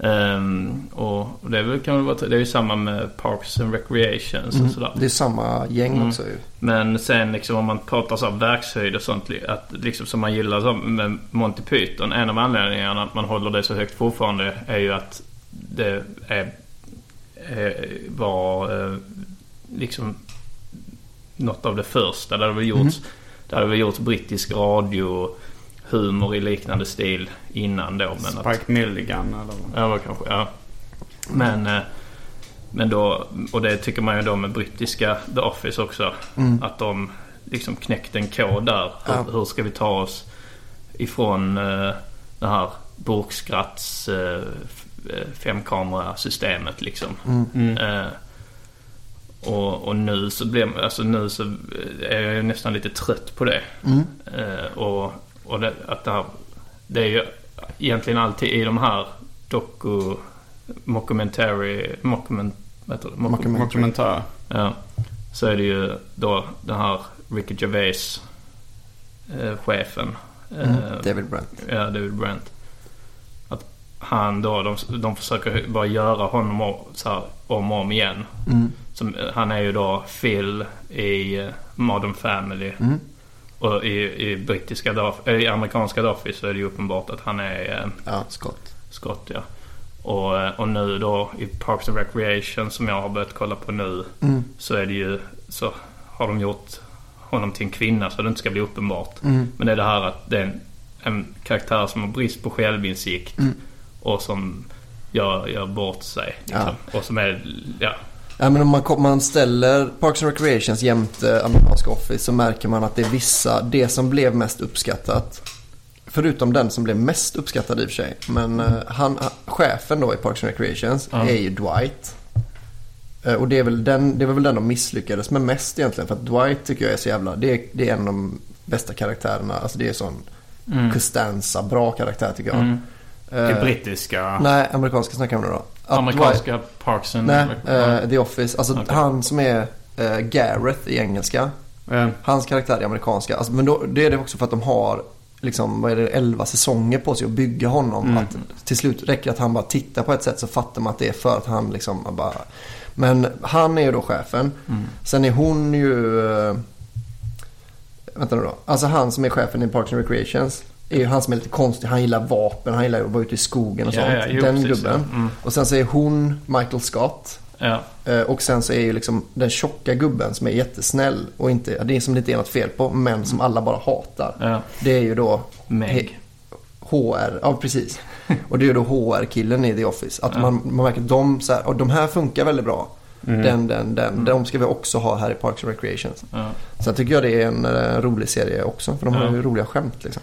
Ehm, och det är väl, kan väl vara, det är ju samma med Parks and Recreations och sådär. Det är samma gäng Mm. också ju. Men sen liksom om man pratar så verkshöjd och sånt. Att liksom som man gillar så med Monty Python. En av anledningarna att man håller det så högt fortfarande är ju att det är, är, var eh, liksom något av det första. Där det väl gjorts, där det gjorts brittisk radio humor i liknande stil innan då. Men att, Spike Milligan eller? Ja, kanske. Ja. Men, eh, men då, och det tycker man ju då med brittiska The Office också. Att de liksom knäckte en kod där. Hur, Ja. hur ska vi ta oss ifrån eh, det här burkskratts... F- eh, femkamerasystemet liksom. Mm. Eh, och, och nu så blir alltså nu så är jag nästan lite trött på det. Mm. Eh, och och det, att det, här, det är ju egentligen alltid i de här doku... Mockumentary... Mockument, vad heter det? Mockum- Mockumentary. Dokumentär. Ja. Så är det ju då den här Ricky Gervais eh, chefen. Mm. Eh, David Brent. Ja, David Brent. Att han då, de, de försöker bara göra honom om, så här, om och om igen. Mm. Som, eh, han är ju då Phil i eh, Modern Family. Mm. Och i, i brittiska Duff, äh, i amerikanska Duffy så är det ju uppenbart att han är eh, Ja, Scott. Scott ja. Och, eh, och nu då i Parks and Recreation som jag har börjat kolla på nu. Mm. Så är det ju, så har de gjort honom till en kvinna så det inte ska bli uppenbart. Mm. Men det är det här att det är en, en karaktär som har brist på självinsikt. Mm. Och som gör, gör bort sig. Liksom. Och som är, ja. Ja, men om man, man ställer Parks and Recreations jämte amerikanska Office så märker man att det är vissa, det som blev mest uppskattat. Förutom den som blev mest uppskattad i och för sig. Men eh, han, chefen då i Parks and Recreations Ja. är ju Dwight. Eh, och det är, väl den, det var väl den de misslyckades med mest egentligen. För att Dwight tycker jag är så jävla, det är, det är en av de bästa karaktärerna. Alltså det är sån Costanza, bra karaktär tycker jag. Mm. Det är Eh, brittiska. nej, amerikanska snackar vi nu då. Amerikanska Parks and Nej, eh, The Office. Alltså Okej. han som är eh, Gareth i engelska. Eh, Hans karaktär är amerikanska. Alltså, men då, det är det också för att de har liksom, vad är det, 11 säsonger på sig att bygga honom. Mm. Att till slut räcker att han bara tittar på ett sätt så fattar man att det är för att han liksom bara... Men han är ju då chefen. Mm. Sen är hon ju... eh, Vänta nu då. Alltså han som är chefen i Parks and Recreations. Är ju han som är lite konstig. Han gillar vapen, han gillar att vara ute i skogen och Ja, sånt. ja, jo, Den precis, gubben. ja. Mm. Och sen så är hon Michael Scott. ja. Eh, Och sen så är ju liksom den tjocka gubben som är jättesnäll och inte, det är som det inte är något fel på, men som alla bara hatar. Ja. Det är ju då Meg. HR, ja precis. *laughs* Och det är ju då HR-killen i The Office. Att man, man märker att de, så här, och de här funkar väldigt bra. Den, den, den. De ska vi också ha här i Parks and Recreations. Ja. Sen tycker jag det är en eh, rolig serie också. För de har Ja. ju roliga skämt liksom.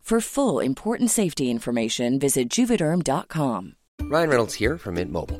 For full important safety information, visit juvederm.com. Ryan Reynolds here from Mint Mobile.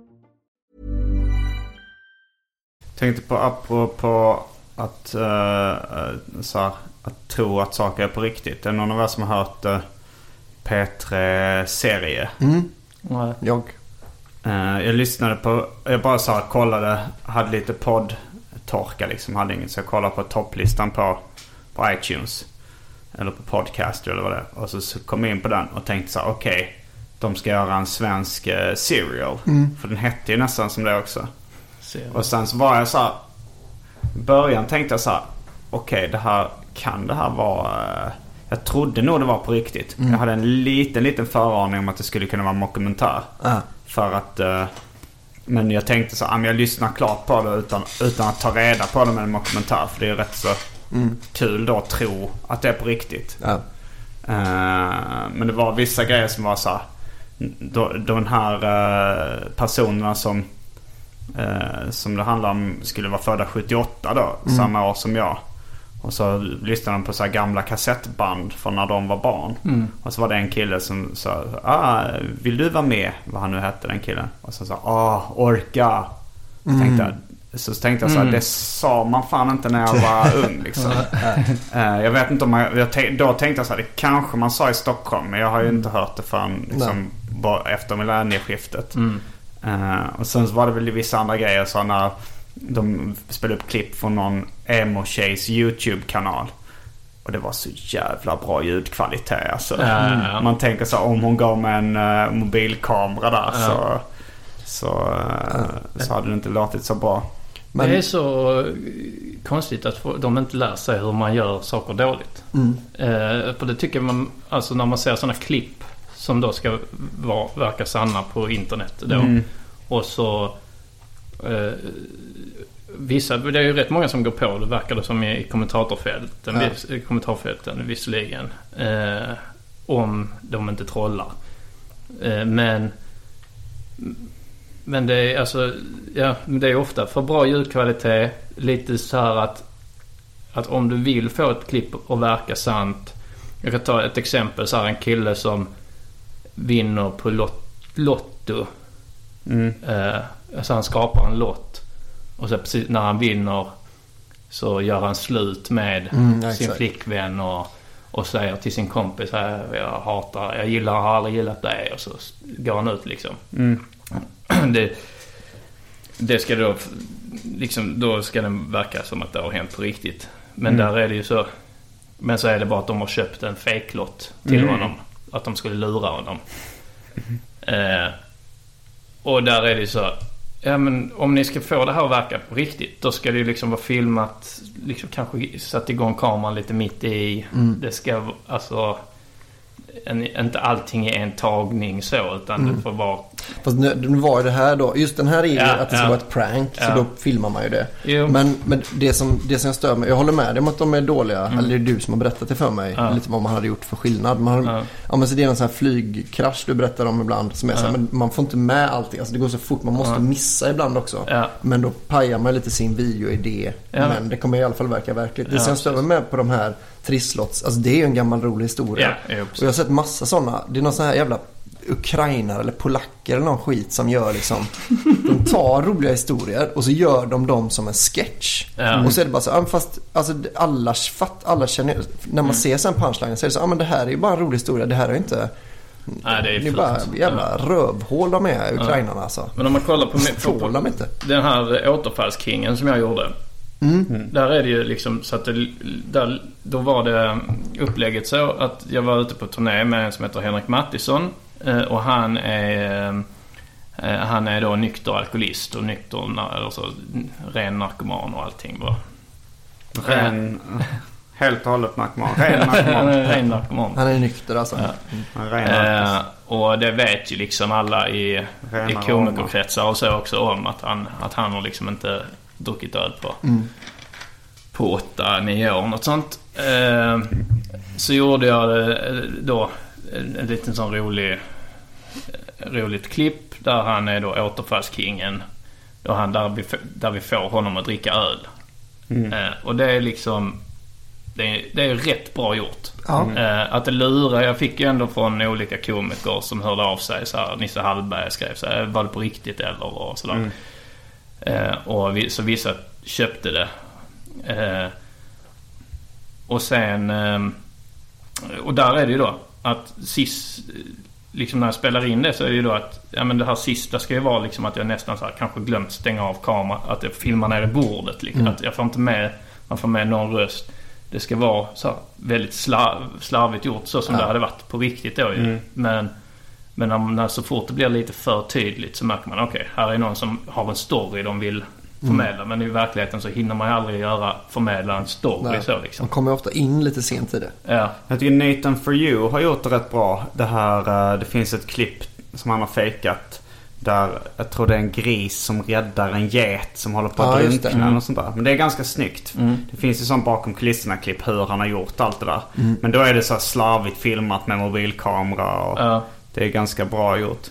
Tänkte på apropå att, uh, så här, att tro att saker är på riktigt. Är det någon av er som har hört uh, P3 Serie? Mm. Nej. Jag. Eh, jag lyssnade på, jag bara så här, kollade, hade lite poddtorka liksom. Hade inget så jag kollade på topplistan på, på iTunes. Eller på podcast eller vad det är. Och så, så kom jag in på den och tänkte så här, okej. de ska göra en svensk eh, serial. Mm. För den hette ju nästan som det också. Serial. Och sen så var jag så här. I början tänkte jag så här. Okej, det här kan det här vara... eh, Jag trodde nog det var på riktigt. Mm. Jag hade en liten, liten föraning om att det skulle kunna vara mockumentär. Ja. För att... eh, men jag tänkte så här, ah, jag lyssnar klart på det utan, utan att ta reda på det med en mockumentär. För det är ju rätt så Mm. kul då att tro att det är på riktigt. Eh, men det var vissa grejer som var så här. Då, de här personerna som, som det handlar om skulle vara födda 78 då. Mm. Samma år som jag. Och så lyssnade de på så gamla kassettband från när de var barn. Mm. Och så var det en kille som sa ah, Vill du vara med? Vad han nu hette den killen. Och så sa ah, orka. Så Mm. tänkte jag, så tänkte jag så här, Mm. det sa man fan inte när jag var *laughs* ung liksom. Eh, jag vet inte om man, jag då tänkte jag så här, det kanske man sa i Stockholm. Men jag har ju inte hört det förrän liksom, bara efter millennieskiftet. Mm. Eh, och sen så var det väl vissa andra grejer. Så när de spelade upp klipp från någon emo-tjejs YouTube-kanal. Och det var så jävla bra ljudkvalitet alltså. Ja, ja, ja. Man tänker så om hon gav med en eh, mobilkamera där så, så, eh, så hade det inte låtit så bra. Men- Det är så konstigt att de inte lär sig hur man gör saker dåligt. Mm. Eh, för det tycker man, alltså när man ser sådana klipp som då ska vara, verka sanna på internet då. Mm. Och så... Eh, vissa, det är ju rätt många som går på det verkar det som i kommentatorfälten, Ja. vis, i kommentatorfälten visserligen. Eh, om de inte trollar. Eh, men... Men det är alltså, ja, det är ofta för bra ljudkvalitet. Lite så här att, att om du vill få ett klipp att verka sant. Jag kan ta ett exempel så här en kille som vinner på lot, Lotto. Mm. Eh, alltså han skapar en lott. Och så precis när han vinner så gör han slut med Mm, sin exakt. flickvän och, och säger till sin kompis här, jag hatar, jag gillar, har aldrig gillat dig. Och så går han ut liksom. Mm. *clears throat* Det, det ska då, liksom, då ska den verka som att det har hänt på riktigt. Men Mm. där är det ju så. Men så är det bara att de har köpt en fejklott till Mm. honom. Att de skulle lura honom. Eh, och där är det ju så. Ja men om ni ska få det här att verka på riktigt. Då ska det ju liksom vara filmat. Liksom kanske satt igång kameran lite mitt i. Mm. Det ska alltså. En, inte allting i en tagning så. Utan Mm. det får vara. Fast nu, nu var det här då, just den här är ju Ja, att det ska ja. vara ett prank. Så Ja. då filmar man ju det. Jo. Men, men det, som, det som jag stör mig, jag håller med dig om att de är dåliga. Mm. Eller det är du som har berättat det för mig. Lite vad man hade gjort för skillnad. Man Ja. ja. men så det är en sån här flygkrasch du berättar om ibland. Som är så här, men man får inte med allting. Alltså det går så fort, man måste missa ibland också. Men då pajar man lite sin videoidé. Men det kommer i alla fall verka verkligt. Det som jag stör mig med på de här trisslots, alltså det är ju en gammal rolig historia. Och jag har sett massa sådana. Det är någon sån här jävla ukrainare eller polacker eller någon skit som gör liksom. De tar roliga historier och så gör de dem som en sketch. Ja. Och så är det bara så, ja, fast alltså, alla, fatt, alla känner, när man Mm. ser sen punchlinen så är det så, ja men det här är ju bara en rolig historia. Det här är ju inte, Nej, det är det är bara jävla rövhål de är, Ja. ukrainarna alltså. Men om man kollar på, på, de inte. den här återfallskingen som jag gjorde. Mm. Där är det ju liksom så att det, där, då var det upplägget så att jag var ute på turné med en som heter Henrik Mattisson. Eh, Och han är, eh, han är då nykter alkoholist och nykter, alltså ren narkoman och allting bara. Ren, helt och hållet narkoman. *laughs* Ren Han är narkoman. ren narkoman. Han är nykter alltså. Ja. En ren Eh, narkos. och det vet ju liksom alla i, i komikerkretsar och så också om att han, att han har liksom inte druckit öl på, Mm. på åtta, nio år. Något sånt. Eh, så gjorde jag det, eh, då en, en liten sån rolig, eh, roligt klipp där han är då återfallskingen. Då han, där, vi, där vi får honom att dricka öl. Mm. Eh, och det är liksom det är, det är rätt bra gjort. Ja. Eh, att det lurar. Jag fick ju ändå från olika komiker som hörde av sig. Så här, Nisse Hallberg skrev så här, var det på riktigt eller? Och sådär. Mm. Eh, och vi, så vissa köpte det. Eh, och sen... Eh, och där är det ju då att sist... Liksom när jag spelar in det så är det ju då att ja, men det här sista ska ju vara liksom att jag nästan så här, kanske glömt stänga av kameran. Att jag filmar ner i bordet. Liksom. Mm. Att jag får inte med... Man får med någon röst. det ska vara så här väldigt slarv, slarvigt gjort så som Ja. det hade varit på riktigt då ju. Mm. Men, men när, när så fort det blir lite för tydligt så märker man okej, här är någon som har en story de vill förmedla. Men i verkligheten så hinner man ju aldrig göra, förmedla en story Nej. så liksom. De kommer ofta in lite sent i det. Ja. Jag tycker Nathan For You har gjort det rätt bra. Det här, eh, det finns ett klipp som han har fejkat. Där jag tror det är en gris som räddar en get som håller på att Ja, drunkna. Mm. och sånt där. Men det är ganska snyggt. Mm. Det finns ju sånt bakom kulisserna klipp hur han har gjort allt det där. Mm. Men då är det så här slarvigt filmat med mobilkamera. Och Ja. Det är ganska bra gjort.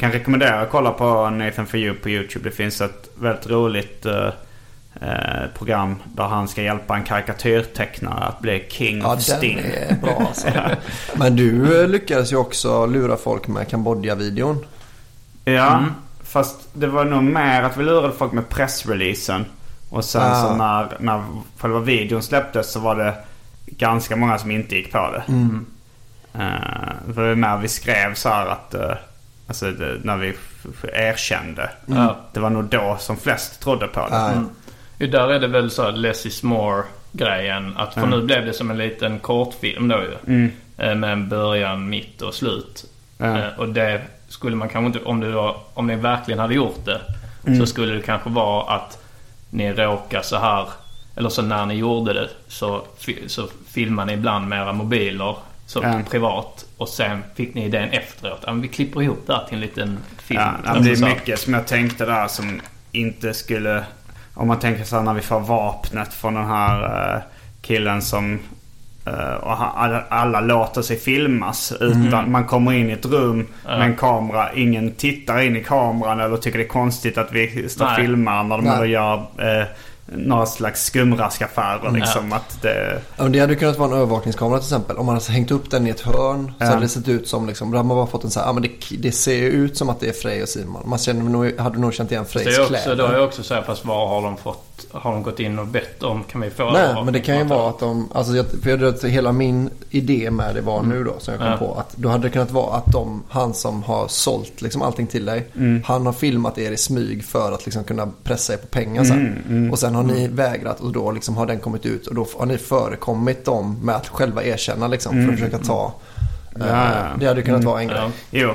Kan rekommendera att kolla på Nathan For You på YouTube. Det finns ett väldigt roligt eh, eh, program där han ska hjälpa en karikatyrtecknare att bli king Ja, of den Sting. är bra alltså. *laughs* Men du eh, lyckades ju också lura folk med Kambodja-videon. Ja, Mm. fast det var nog mer att vi lurade folk med pressreleasen. Och sen Ah. så när, när själva videon släpptes så var det ganska många som inte gick på det. Mm. Eh, det var när vi skrev så här att... eh, alltså det, när vi erkände. Mm. Det var nog då som flest trodde på det. Ja. Mm. Där är det väl så less is more grejen. Att för Mm. nu blev det som en liten kortfilm då ju. Mm. Eh, Med en början, mitt och slut. Eh, Och det skulle man kanske inte, om det var, om ni verkligen hade gjort det. Mm. Så skulle det kanske vara att ni råkar så här. Eller så när ni gjorde det så, så filmar ni ibland med era mobiler. Så privat. Och sen fick ni idén efteråt. Ja, men vi klipper ihop det här till en liten film. Ja, ja, men det är mycket som jag tänkte där som inte skulle... Om man tänker så här när vi får vapnet från den här eh, killen som... eh, och alla, alla låter sig filmas. Utan man kommer in i ett rum Ja. med en kamera. Ingen tittar in i kameran eller tycker det är konstigt att vi står och filmar när de Nej. gör eh, några slags skumraskaffärer. Liksom, att det, Ja, men det hade kunnat vara en övervakningskamera till exempel. Om man hade hängt upp den i ett hörn Ja. så hade det sett ut som liksom, då hade man bara fått en så här, ja men det, det ser ju ut som att det är Frej och Simon. Man känner nog, hade nog känt igen Det Frejs kläder. då är jag också så här, fast var har de fått, har de gått in och bett om, kan vi få Nej, men det kan ju vara att de, alltså jag, för jag, att hela min idé med det var nu då som jag kom Ja. på. Att då hade det kunnat vara att de, han som har sålt liksom allting till dig. Han har filmat er i smyg för att liksom kunna pressa er på pengar sen. Och sen har ni vägrat och då liksom har den kommit ut och då har ni förekommit dem med att själva erkänna liksom för att försöka ta. Ja, eh, ja. Det hade kunnat vara en grej. Ja. Jo.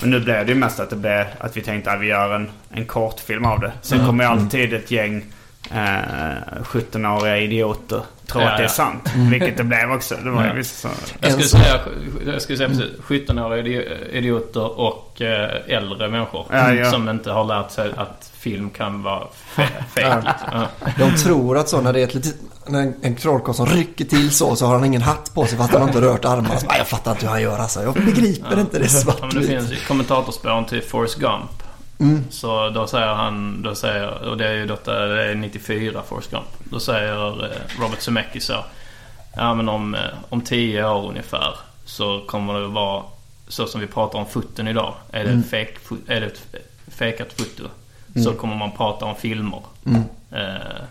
Men nu blev det ju mest att det blev att vi tänkte att vi gör en, en kortfilm av det. Sen kommer ju alltid ett gäng eh, 17-åriga idioter tro Ja, att det är ja. sant. Vilket det blev också. Det var Ja. vissa så... Jag skulle säga, jag skulle säga precis 17-åriga idi- idioter och eh, äldre människor. Ja, ja. Som inte har lärt sig att film kan vara fe- fake liksom. ja. De tror att så när det är ett litet, när en, trollkarl som rycker till så så har han ingen hatt på sig fast han har inte rört armarna. Så, "Nej, Jag fattar inte hur han gör alltså. Jag begriper inte det är Ja, men det svartvitt. finns ju kommentatorspåren till Forrest Gump. Mm. Så då säger han, då säger, och det är ju detta, det är 94 Forrest Gump. Då säger eh, Robert Zemeckis så. Ja men om, eh, om 10 år ungefär så kommer det vara så som vi pratar om foton idag. Är det, Mm. fake, är det ett fejkat foto så kommer man prata om filmer. Mm. Eh,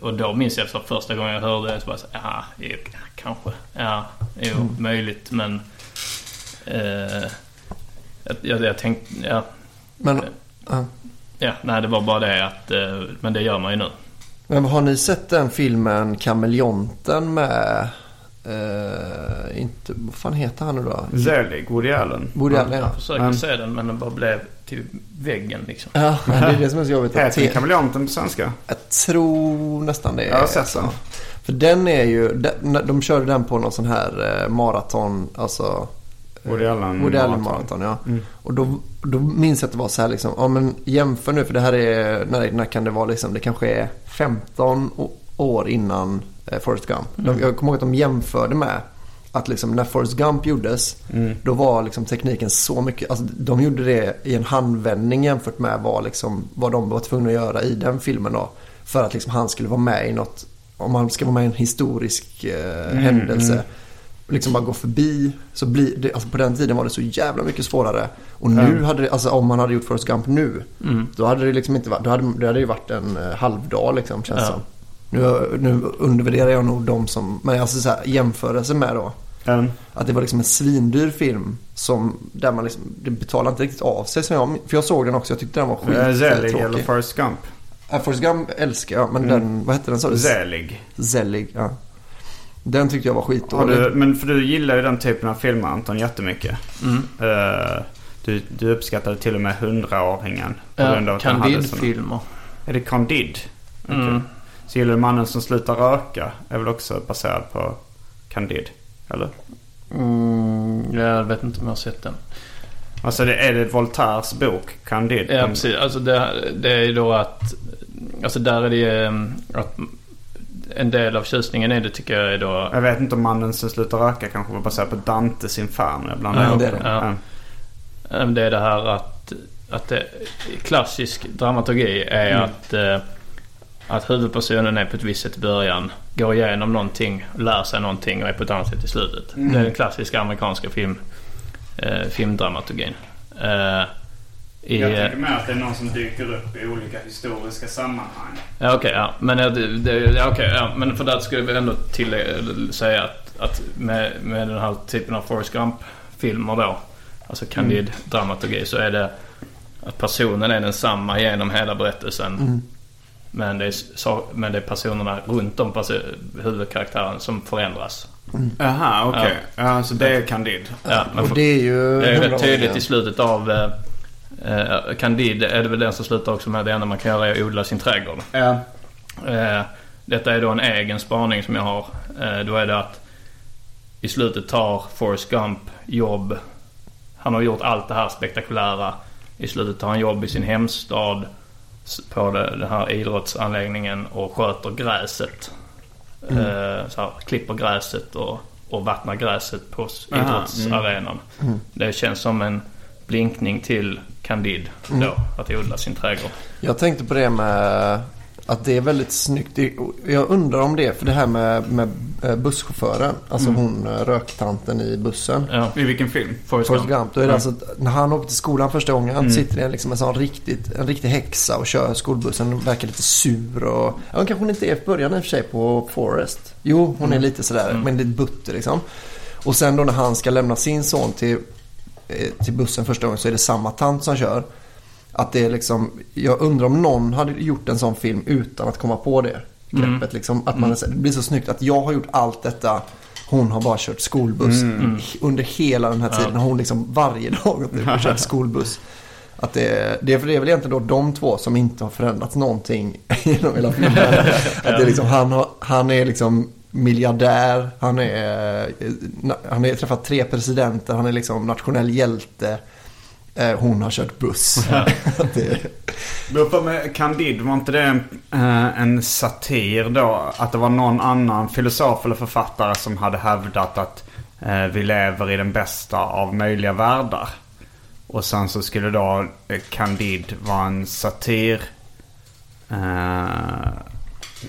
och då minns jag för första gången jag hörde det så bara så, ja, jo, kanske. Ja, jo, Mm. möjligt men... Eh, jag, jag, jag tänkte, ja, Men, ja. ja, nej det var bara det att, eh, men det gör man ju nu. Men har ni sett den filmen Kameleonten med, eh, inte, vad fan heter han nu då? Zelig, Woody Allen. Woody Allen ja. Jag försökte Men- se den men den bara blev till väggen liksom. Ja, men *laughs* det är det som är så jobbigt. att Heter den te- Kameleonten på svenska? Jag tror nästan det. Jag har sett den. För den är ju, de, de körde den på någon sån här eh, maraton, alltså Woody Allen maraton ja. Mm. Och då, då minns jag att det var så här liksom, ja men jämför nu för det här är, när, när kan det vara liksom, det kanske är 15 å- år innan eh, Forrest Gump. De, jag kommer ihåg att de jämförde med att liksom när Forrest Gump gjordes, då var liksom tekniken så mycket, alltså de gjorde det i en handvändning jämfört med vad, liksom, vad de var tvungna att göra i den filmen då. För att liksom han skulle vara med i något, om han ska vara med i en historisk eh, händelse liksom bara gå förbi. Så blir det, alltså på den tiden var det så jävla mycket svårare. Och nu Mm. hade det, alltså om man hade gjort Forrest Gump nu. Mm. Då hade det liksom inte varit, då hade det hade ju varit en eh, halvdag liksom känns Ja. som. Nu, nu undervärderar jag nog de som, men alltså så här, jämförelse med då. Mm. Att det var liksom en svindyr film som, där man liksom, det betalar inte riktigt av sig. Som jag, för jag såg den också, jag tyckte den var Eh, Zelig eller skittråkig. Forrest Gump? Ja, Forrest Gump älskar jag, men Mm. den, vad hette den sa du? Zelig. Zelig, ja. Den tyckte jag var skitdålig. du, men för du gillar ju den typen av filmer Anton jättemycket. Mm. Eh, du, du uppskattade till och med hundraåringen. På grund av Ja, att den hade såna- Candide-filmer. Är det Candide? Okej. Mm. Så gillar du Mannen som slutar röka? Är väl också baserad på Candide? Eller? Mm, jag vet inte om jag har sett den. Alltså det, är det Voltaires bok Candide? Ja, precis. Alltså det, det är ju då att... Alltså där är det ju ehm, att en del av tjusningen är det tycker jag är då... Jag vet inte om Mannen som slutar röka kanske var baserad på Dantes Inferno. Jag blandar Ja, ihop det är dem. det. Ja. Ja. Det är det här att, att det, klassisk dramaturgi är Mm. att, eh, att huvudpersonen är på ett visst sätt i början, går igenom någonting, lär sig någonting och är på ett annat sätt i slutet. Mm. Det är den klassiska amerikanska film, eh, filmdramaturgin. Eh, i, Jag tänker mer att det är någon som dyker upp i olika historiska sammanhang. Ja okej, ja. Men, eh, det, det, ja, okej, ja. men för det skulle vi ändå till, säga att, att med, med den här typen av Forrest Gump-filmer då, alltså candid dramaturgi, så är det att personen är densamma genom hela berättelsen. Men, det är, men det är personerna runt om huvudkaraktären som förändras. Jaha, okej. Ja. så det är Candide. Ja, men Och för- det är ju... det är rätt tydligt i slutet av eh, Candide är det väl den som slutar också med det enda man kan göra är att odla sin trädgård. Ja. Eh, detta är då en egen spaning som jag har. Eh, då är det att i slutet tar Forrest Gump jobb. Han har gjort allt det här spektakulära. I slutet tar han jobb i sin hemstad på det, den här idrottsanläggningen och sköter gräset. Eh, så här, klipper gräset och, och vattnar gräset på Aha, idrottsarenan. Det känns som en blinkning till Candide då, att odla sin trädgård. Jag tänkte på det med att det är väldigt snyggt. Jag undrar om det, för det här med, med eh, busschauffören. Alltså hon eh, röktanten i bussen. Ja. I vilken film? Forrest Forrest Gump. Då är det alltså att när han åker till skolan första gången Mm. sitter det liksom en sån riktigt, en riktig häxa och kör skolbussen. Hon verkar lite sur och... Ja, hon kanske hon inte är i början i och för sig på Forrest. Jo, hon är lite sådär, men lite butter liksom. Och sen då när han ska lämna sin son till, till bussen första gången så är det samma tant som kör. Att det är liksom, jag undrar om någon hade gjort en sån film utan att komma på det greppet. Liksom, att man, det blir så snyggt att jag har gjort allt detta. Hon har bara kört skolbuss. Under hela den här tiden har hon liksom varje dag ut och kört *laughs* skolbuss. Att det, det, är, för det är väl egentligen då de två som inte har förändrats någonting *laughs* genom hela filmen. *laughs* Att det är liksom, han, har, han är liksom miljardär, han är, han har träffat tre presidenter, han är liksom nationell hjälte. Eh, Hon har kört buss. *laughs* Det, för med Candide, var inte det en, eh, en satir då? Att det var någon annan filosof eller författare som hade hävdat att eh, vi lever i den bästa av möjliga världar. Och sen så skulle då eh, Candide vara en satir eh,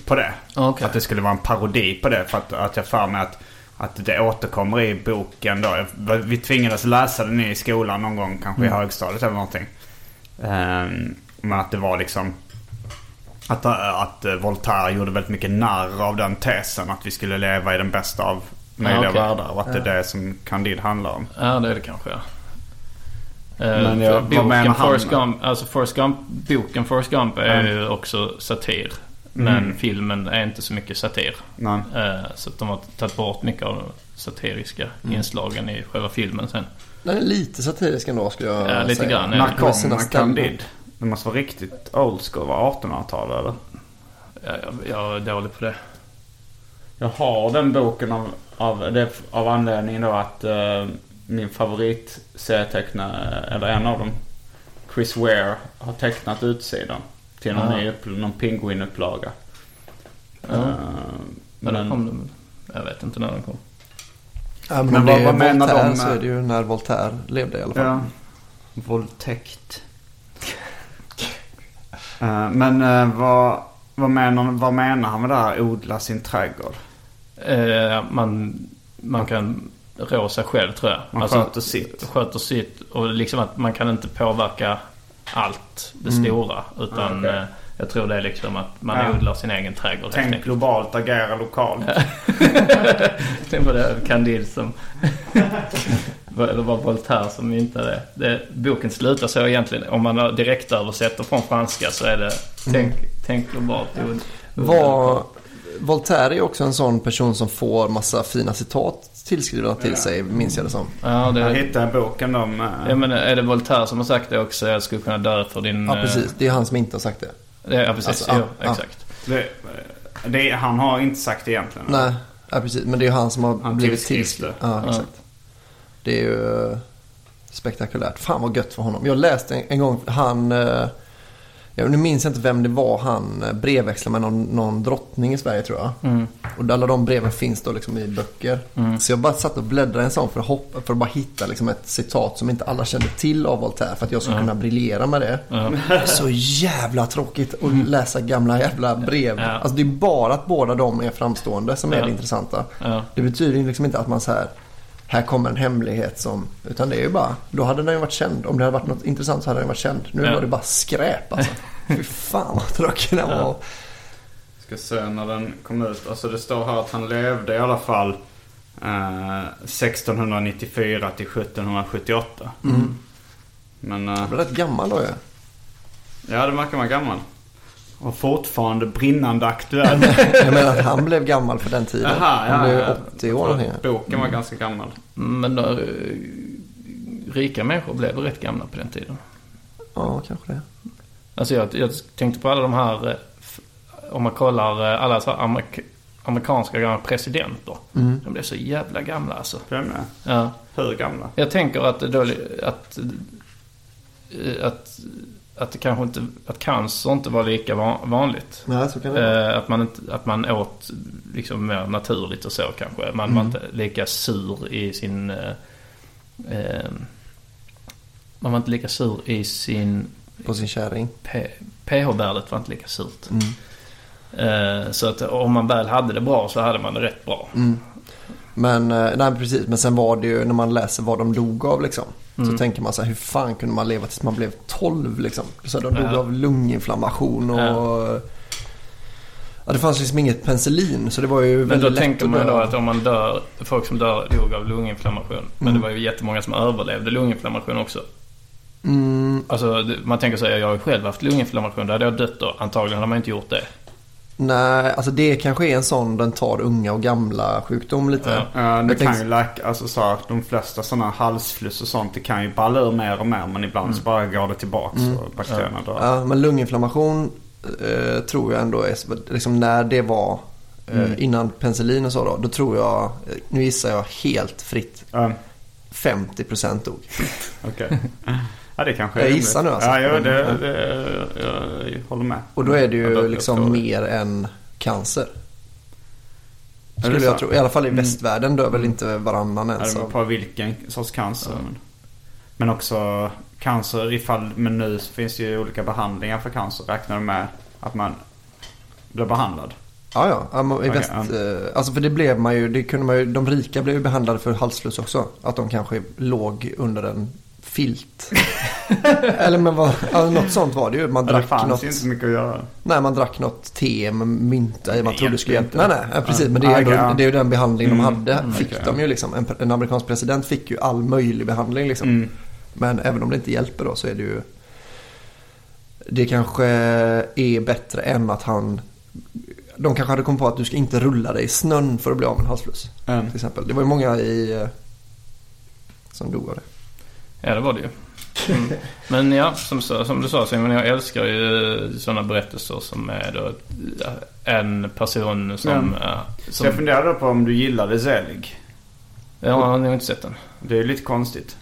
på det. Okej. Att det skulle vara en parodi på det. För att, att jag för mig att, att det återkommer i boken då. Vi tvingades läsa den i skolan någon gång, kanske i högstadiet eller någonting. Ehm, men att det var liksom... Att, att eh, Voltaire gjorde väldigt mycket narr av den tesen. Att vi skulle leva i den bästa av möjliga Ja, okej. världar. Och att det är det som Candide handlar om. Ja, det är det kanske ja. Men jag- boken? Forrest Gump, alltså Forrest Gump, boken Forrest Gump är Mm. ju också satir. Men filmen är inte så mycket satir. Nej. Eh, Så att de har tagit bort mycket av de satiriska Mm. inslagen i själva filmen sen. den är lite satirisk ändå skulle jag Ja, lite säga. grann, ja. När kom ställen. Candide? Det måste vara riktigt old school. Var 1800-tal eller? Jag, jag, jag är dålig på det. Jag har den boken av, av, det, av anledningen då att eh, min favorit serietecknare, eller en av dem, Chris Ware, har tecknat utsidan. Till någon, ny upp, någon Penguin-upplaga. Ja. Eh, Men, men, kom de, jag vet inte när den kom. Ja, men, Men vad- vad menar Voltaire de så med- är det ju när Voltaire levde i alla fall. ja. Våldtäkt. *laughs* Eh, men eh, vad, vad, menar, vad menar han med det här odla sin trädgård? Eh, man, man kan rå sig själv tror jag. Man sköter sitt. Sköter sitt och liksom att man kan inte påverka allt det stora. Utan Okej. eh, jag tror det är liksom att man Ja. odlar sin egen trädgård. helt Tänk enkelt. globalt, agera lokalt. *laughs* det var det Candide som... *laughs* Eller var Voltaire som inte det. det. Boken slutar så egentligen. Om man direkt översätter från franska så är det tänk, tänk globalt. Vad, Voltaire är också en sån person som får massa fina citat tillskrivna till sig, minns jag det som. Ja, det, Jag hittade boken om... eh, ja, men är det Voltaire som har sagt det också? Jag skulle kunna dö för din... Ja, eh, precis. Det är han som inte har sagt det. Ja, precis. Alltså, ja, ja. exakt. det, det, han har inte sagt det egentligen. Nej, ja, precis. Men det är han som har Han blivit tillskriven. det. Ja, exakt. Det är ju eh, spektakulärt. Fan vad gött för honom. Jag läste en, en gång, han... Jag nu minns jag inte vem det var han eh, brevväxlade med någon, någon drottning i Sverige tror jag. Mm. Och alla de breven finns då liksom i böcker. Så jag bara satt och bläddrade en sån för att, hoppa, för att bara hitta liksom ett citat som inte alla kände till av Voltaire. För att jag skulle kunna briljera med det. Så jävla tråkigt att läsa gamla jävla brev. Alltså det är bara att båda de är framstående som är det intressanta. Det betyder liksom inte att man så här här kommer en hemlighet som... Utan det är ju bara, då hade den ju varit känd. Om det hade varit något intressant så hade den varit känd. Nu Ja. var det bara skräp alltså. *laughs* Fy fan vad tråkig den var. Ska se när den kom ut. Alltså det står här att han levde i alla fall eh, 1694 till 1778. Men... eh, Jag var rätt gammal då ju. ja, det verkar vara gammal. Och fortfarande brinnande aktuell. *laughs* Jag menar att han blev gammal för den tiden. Han ja, blev ja. 80 år någonting. Boken var ganska gammal. Men då, eh, rika människor blev rätt gamla på den tiden. Ja, kanske det. Alltså jag, jag tänkte på alla de här, eh, om man kollar eh, alla så här amerik- amerikanska gamla presidenter. Mm. De blev så jävla gamla alltså. Blev med? Ja. Hur gamla? Jag tänker att, då, att, att, att det kanske inte, att cancer inte var lika van, vanligt. Nej, så kan det vara. Eh, att, man inte, att man åt liksom mer naturligt och så kanske. Man var inte lika sur i sin... Eh, eh, man var inte lika sur i sin... På sin kärring. PH-värdet var inte lika surt. Eh, så att om man väl hade det bra så hade man det rätt bra. Men, eh, nej precis. Men sen var det ju när man läser vad de dog av liksom. Mm. Så tänker man så här, hur fan kunde man leva tills man blev 12 liksom? Så de dog Ja. av lunginflammation och... Ja. Ja. det fanns liksom inget penicillin så det var ju Men då lätt tänker man ju då att om man dör, folk som dör dog av lunginflammation. Men det var ju jättemånga som överlevde lunginflammation också. Mm, Alltså man tänker sig, jag har ju själv haft lunginflammation. Då hade jag dött då. Antagligen hade man inte gjort det. Nej, alltså det kanske är en sån den tar unga och gamla sjukdom lite. Ja. Ja, det Jag kan tänkte- ju läka, alltså så här, de flesta sådana halsfluss och sånt det kan ju balla ur mer och mer men ibland så bara går det tillbaks och bakterierna dör. Ja, men lunginflammation eh, tror jag ändå är liksom när det var eh, innan penicillin och så då. Då tror jag, nu gissar jag helt fritt, Ja, 50% dog. *laughs* Okej. *laughs* Ja det kanske Jag gissar nu alltså. Ja, jo, det, det, jag håller med. Och då är det Ja, ju jag liksom mer än cancer. Skulle jag tro. I alla fall i västvärlden dör väl inte varannan Ja, ens det beror på vilken sorts cancer. Men, men också cancer ifall, men nu finns det ju olika behandlingar för cancer. Räknar du med att man blir behandlad? Ja, ja. ja I väst, ja. eh, alltså för det blev man ju, det kunde man ju, de rika blev ju behandlade för halsfluss också. Att de kanske låg under en filt. *laughs* Eller men vad, ja, något sånt var det ju. Man Ja, det drack fanns något, inte så mycket att göra. nej man drack något te med mynta i. Man trodde det skulle hjälpa. Nej, nej, precis. Ja. Men det är, ändå, det är ju den behandling de Mm. hade. Mm, Fick okej, de ju liksom. En, en amerikansk president fick ju all möjlig behandling liksom. Mm. Men även om det inte hjälper då så är det ju... Det kanske är bättre än att han... De kanske hade kommit på att du ska inte rulla dig i snön för att bli av med en halsfluss. Mm. Till exempel. Det var ju många i... eh, Som dog av det. Ja, det var det ju. Mm. Men ja, som, som du sa Simon, jag älskar ju sådana berättelser som är då en person som... ja, Så som jag funderade på om du gillade Zelig. jag har nog inte sett den. Det är ju lite konstigt.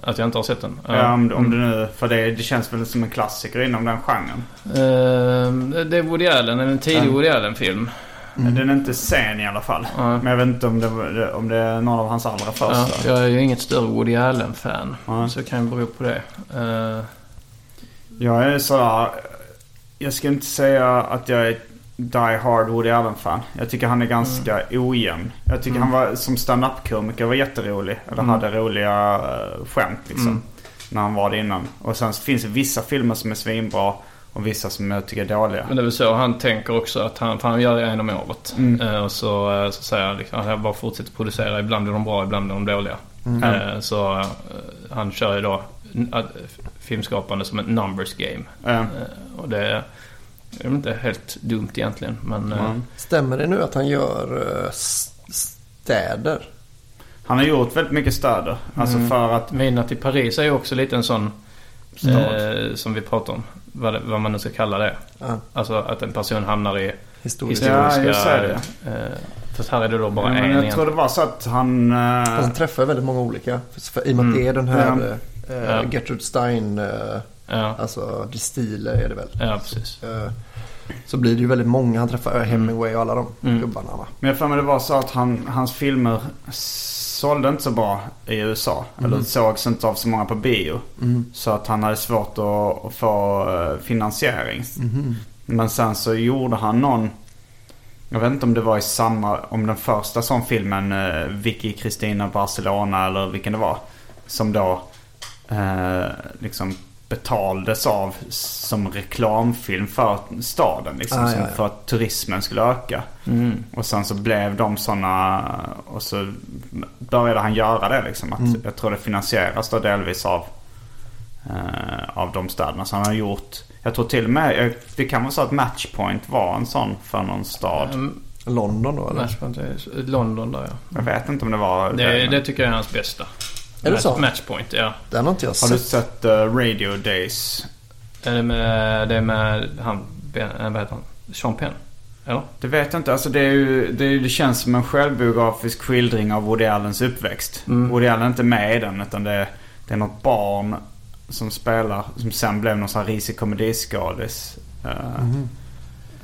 Att jag inte har sett den. Ja, om, om Mm. du nu, för det, det känns väl som en klassiker inom den genren. Ehm, det är Woody Allen, en tidig Woody Allen-film. Den är inte sen i alla fall. Ja. Men jag vet inte om det, om det är någon av hans allra Ja, första. jag är ju inget större Woody Allen-fan. Ja. Så det kan ju bero på det. Eh, Jag är sådär... Jag ska inte säga att jag är Die Hard Woody Allen-fan. Jag tycker han är ganska ojämn. Jag tycker han var som stand-up-komiker var jätterolig. Eller hade roliga uh, skämt liksom. När han var det innan. Och sen finns det vissa filmer som är svinbra. Och vissa som jag tycker är dåliga. Men det är väl så han tänker också att han, för han gör det en om året. Eh, och så, eh, så säger han liksom att jag bara fortsätter producera. Ibland blir de bra, ibland blir de dåliga. Eh, så eh, han kör ju då filmskapande som ett numbers game. Eh, och det, Det är inte helt dumt egentligen. Men eh, Mm. Stämmer det nu att han gör städer? Han har gjort väldigt mycket städer. Alltså Mm. för att... Midnatt i Paris är ju också lite en sån Stad. eh, som vi pratar om. Vad, det- vad man nu ska kalla det. Ja. Alltså att en person hamnar i Historiskt. Ja, jag det. eh, för här är det då bara Men en jag tror egentligen. det var så att han... eh, Fast han träffar väldigt många olika. För, för, I och med att Mm. det är den här Ja. eh, Ja. Gertrude Stein, eh, Ja, alltså De Stile är det väl. ja, precis. Eh, så blir det ju väldigt många. Han träffar Hemingway och alla de Mm. gubbarna va. Men jag för mig det var så att han, hans filmer sålde inte så bra i USA. Eller sågs inte av så många på bio. Mm. Så att han hade svårt att, att få eh, finansiering. Mhm. Men sen så gjorde han någon... Jag vet inte om det var i samma... Om den första sån filmen, eh, Vicky Kristina Barcelona eller vilken det var. Som då eh, liksom betaldes av som reklamfilm för staden. Liksom, Ah, som ja, ja. För att turismen skulle öka. Mm. Och sen så blev de sådana och så började han göra det liksom. Att Mm. Jag tror det finansieras då delvis av, eh, av de städerna. Så han har gjort, jag tror till och med, jag- det kan vara så att Matchpoint var en sån för någon stad. Mm, London då eller? Matchpoint är- London där ja. Jag vet inte om det var Det, men- det tycker jag är hans bästa. Är det så? Matchpoint, ja. Den har inte jag Har du sett. sett eh, Radio Days? Är det med, det är med han, Ben, eh, vad heter han? Sean Penn? Eller? Det vet jag inte. Alltså det, är ju, det, är det känns som en självbiografisk skildring av Woody Allens uppväxt. Mm. Woody Allen är inte med i den utan det, är- det är något barn som spelar. Som sen blev någon sån här risig komediskådis. eh, Mhm.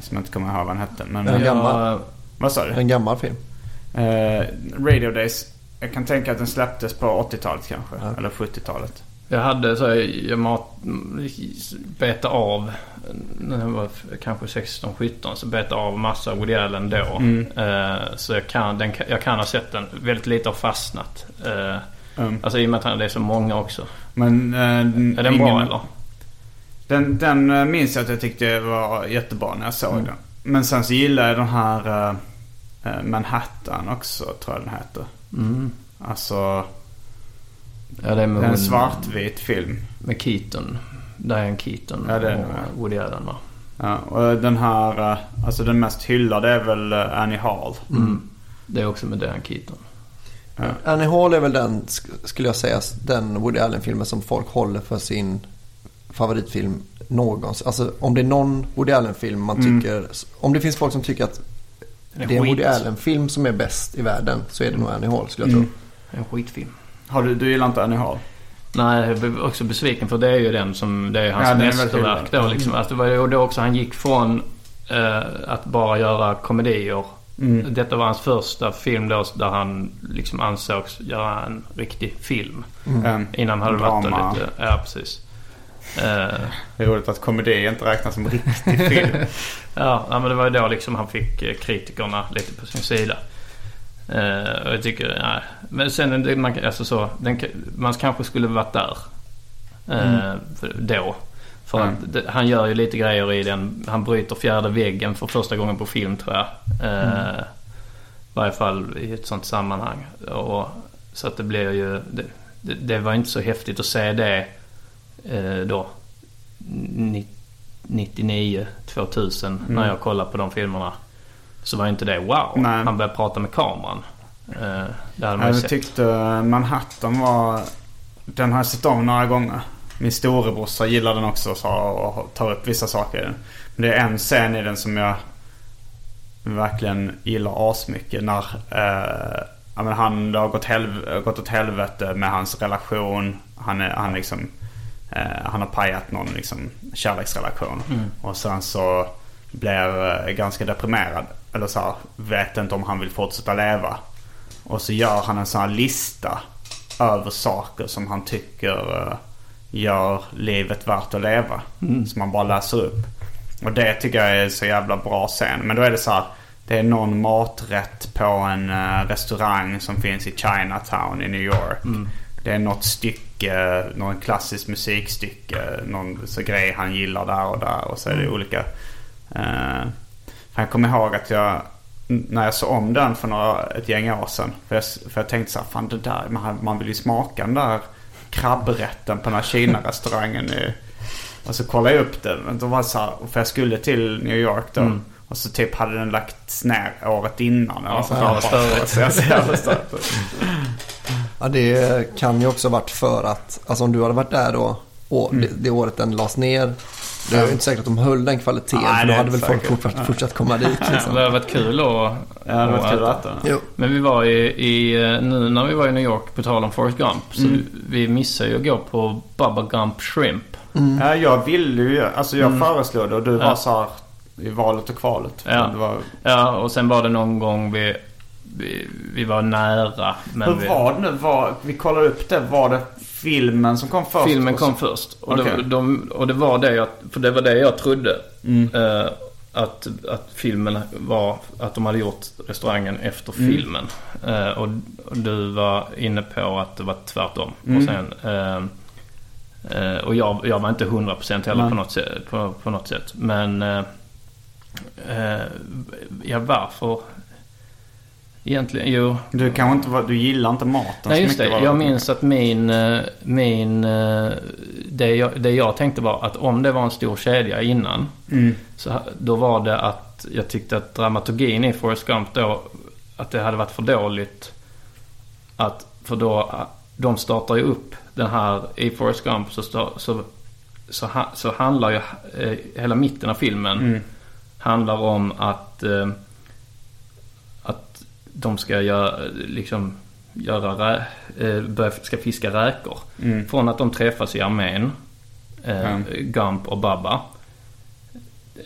Som jag inte kommer ihåg vad han hette. Men, Ja, gammal? vad sa du? En gammal film. Eh, Radio Days. Jag kan tänka att den släpptes på 80-talet kanske. Ja. Eller 70-talet. Jag hade så här, jag mat, beta av när jag var kanske 16-17 så beta av massa Woody Allen då. Mm. Eh, så jag kan, den, jag kan ha sett den. Väldigt lite har fastnat. Eh, Mm. Alltså i och med att det är så många också. Men, eh, Är den bra eller? Den, den minns jag att jag tyckte var jättebra när jag såg Mm. den. Men sen så gillar jag den här Manhattan också, tror jag den heter. Mm. Alltså, Ja, det är med en svartvit film. Med Keaton. Diane Keaton Ja, det är och. Woody Allen va? Ja, och den här, eh, alltså den mest hyllade är väl eh, Annie Hall. Mm. Det är också med Diane Keaton. Annie Hall är väl den, sk- skulle jag säga, den Woody Allen-filmen som folk håller för sin favoritfilm någonsin. Alltså om det är någon Woody Allen-film man Mm. tycker... Om det finns folk som tycker att det är en skit. Woody Allen-film som är bäst i världen så är det nog Annie Hall skulle jag Mm. tro. En skitfilm. Har du, du gillar inte Annie Hall? Nej, jag blev också besviken för det är ju den som, det är hans Ja, mästerverk då liksom. Att det var ju då också han gick från eh, att bara göra komedier. Mm. Detta var hans första film då där han liksom ansågs göra en riktig film. Mm. Innan hade det varit lite, ja precis. Eh, Det är roligt att komedi inte räknas som riktig film. *laughs* Ja, men det var ju då liksom han fick eh, kritikerna lite på sin sida. Eh, och jag tycker, nej. Men sen, man, alltså så, den, man kanske skulle varit där. Eh, för, då. För Mm. att det, han gör ju lite grejer i den. Han bryter fjärde väggen för första gången på film tror jag. Eh, I varje fall i ett sånt sammanhang. Och, så att det blir ju, det, det, det var inte så häftigt att se det då. Ni- 99, 2000 när Mm. jag kollade på de filmerna. Så var inte det wow. Nej. Han började prata med kameran. Eh, det hade man ju Jag sett. tyckte Manhattan var... Den har jag sett om några gånger. Min storebrorsa gillar den också så, och tar upp vissa saker i den. Men det är en scen i den som jag verkligen gillar asmycket. När eh, ja, men han, det har gått, helv- gått åt helvete med hans relation. Han, är, han, liksom, eh, han har pajat någon liksom, kärleksrelation. Mm. Och sen så blir eh, ganska deprimerad. Eller så här, vet inte om han vill fortsätta leva. Och så gör han en sån här lista över saker som han tycker eh, gör livet värt att leva. Mm. Som han bara läser upp. Och det tycker jag är så jävla bra scen. Men då är det så här. Det är någon maträtt på en eh, restaurang som finns i Chinatown i New York. Mm. Det är något stycke, någon klassisk musikstycke. Någon så grej han gillar där och där. Och så är det Mm. olika. Eh, jag kommer ihåg att jag, när jag såg om den för några, ett gäng år sedan. För jag, för jag tänkte så här, fan det där, man, man vill ju smaka den där krabbrätten på den här Kina-restaurangen Och så kollade jag upp det. Men då var så här, för jag skulle till New York då. Mm. Och så typ hade den lagts ner året innan. *laughs* Ja, så här. störigt. Så jag ut. *laughs* Ja, det kan ju också varit för att, alltså om du hade varit där då och Mm. det, det året den lades ner. Det är ju inte säkert att de höll den kvaliteten. Nej, för då hade väl folk säkert. fortsatt, Ja. fortsatt komma dit. *laughs* Liksom. Det hade varit kul att Ja, det hade varit kul att. Jo. Men vi var i, i, nu när vi var i New York, på tal om Forrest Gump, så Mm. vi missade ju att gå på Bubba Gump Shrimp. Ja, jag ville ju, alltså jag Mm. föreslog det och du var Ja. så här i valet och kvalet. Ja. Det var, Ja, och sen var det någon gång vi, vi, vi var nära. Men hur vi, var det nu? Var, vi kollade upp det. Var det filmen som kom först? Filmen kom först. Och, Okej. de, de, och det var det jag, för det var det jag trodde. Mm. Eh, att, att filmen var, att de hade gjort restaurangen efter Mm. filmen. Eh, och, och du var inne på att det var tvärtom. Mm. Och sen... eh, eh, och jag, jag var inte 100% heller på något, på, på något sätt. Men... eh, eh, ja, varför? Egentligen, jo. Du kanske inte du gillar inte maten Nej så just det. mycket. var Jag minns att min, eh, min eh, det, jag, det jag tänkte var att om det var en stor kedja innan. Mm. Så då var det att jag tyckte att dramaturgin i Forrest Gump då. Att det hade varit för dåligt. Att, för då, de startar ju upp den här, i Forrest Gump så, så, så, ha- så handlar ju eh, hela mitten av filmen. Mm. Handlar om eh, att de ska göra, liksom, göra eh, börja, ska fiska räkor. Mm. Från att de träffas i armén, eh, Ja. Gump och Babba.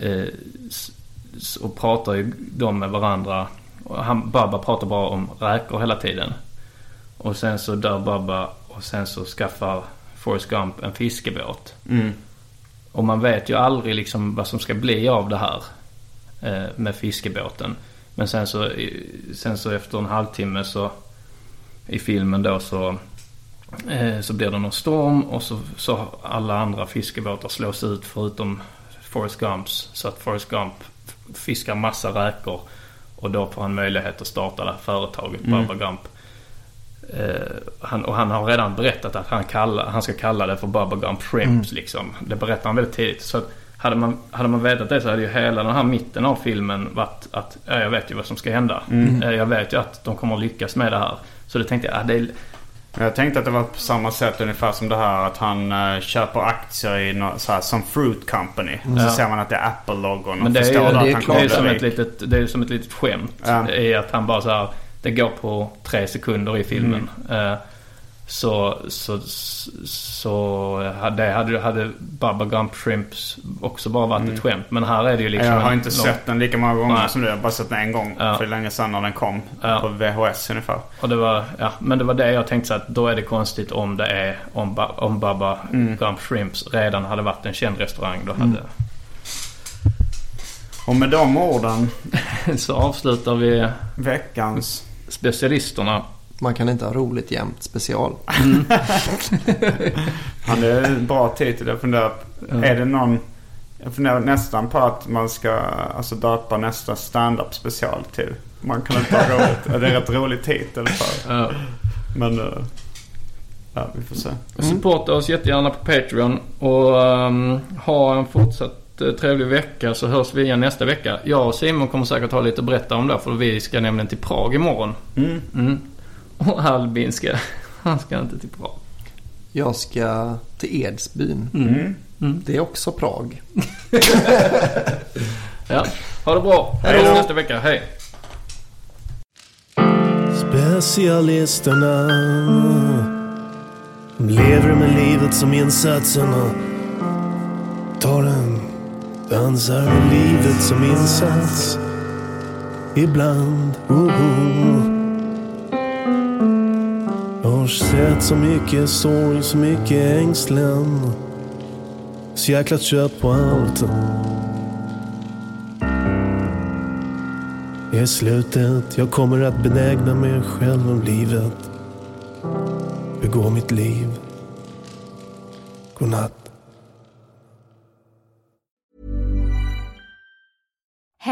Eh, s- s- och pratar ju de med varandra. Han, Babba pratar bara om räkor hela tiden. Och sen så dör Babba och sen så skaffar Forrest Gump en fiskebåt. Mm. Och man vet ju aldrig liksom vad som ska bli av det här eh, med fiskebåten. Men sen så, sen så efter en halvtimme så i filmen då så, eh, så blir det någon storm och så, så alla andra fiskebåtar slås ut förutom Forrest Gumps. Så att Forrest Gump fiskar massa räkor och då får han möjlighet att starta det här företaget, Mm. Bubba Gump. Eh, han, och han har redan berättat att han, kallar, han ska kalla det för Bubba Gump Shrimps liksom. Det berättar han väldigt tidigt. Så att hade man, hade man vetat det så hade ju hela den här mitten av filmen varit att ja, jag vet ju vad som ska hända. Mm. Eh, Jag vet ju att de kommer att lyckas med det här. Så det tänkte jag, ja, det är, Jag tänkte att det var på samma sätt ungefär som det här att han uh, köper aktier i något, så här, som Fruit Company. Och så Ja. ser man att det är Apple-logon och Men det är, förstår ju, då det, att är han det, kommer är som ett litet, det är som ett litet skämt. Ja. I att han bara så här, det går på tre sekunder i filmen. Mm. Eh, så, så, så hade, hade, hade Bubba Gump Shrimps också bara varit ett skämt. Men här är det ju liksom... Mm. jag har inte lång- sett den lika många gånger Nej. som du. Jag har bara sett den en gång Ja. för länge sedan när den kom. Ja. På VHS ungefär. Och det var, ja, men det var det jag tänkte så att då är det konstigt om det är om, ba, om Bubba Mm. Gump Shrimps redan hade varit en känd restaurang. Då hade, Och med de orden, *laughs* Så avslutar vi veckans... specialisterna. Man kan inte ha roligt jämt special. *laughs* Ja, det är en bra titel. Jag funderar, är det någon... Jag funderar nästan på att man ska alltså, döpa nästa stand-up special till Man kan inte ha *laughs* roligt. Ja, det är en rätt rolig titel för. Ja. Men eh, ja, vi får se. Supporta oss jättegärna på Patreon och ehm, ha en fortsatt eh, trevlig vecka så hörs vi igen nästa vecka. Jag och Simon kommer säkert ha lite att berätta om det för vi ska nämligen till Prag imorgon. Mm. Mm. *laughs* Och Albin ska, han ska inte till Prag. Jag ska till Edsbyn. Mm. Det är också Prag. *laughs* Ja, ha det bra. Hej då. nästa vecka. Hej. Specialisterna lever med livet som insatserna Tar den, dansar med livet som insats Ibland, oh, oh. Jag har sett så mycket sorg, så mycket ängslan Så jäkla trött på allt I slutet, jag kommer att benägna mig själv om livet. Begå mitt liv. Godnatt.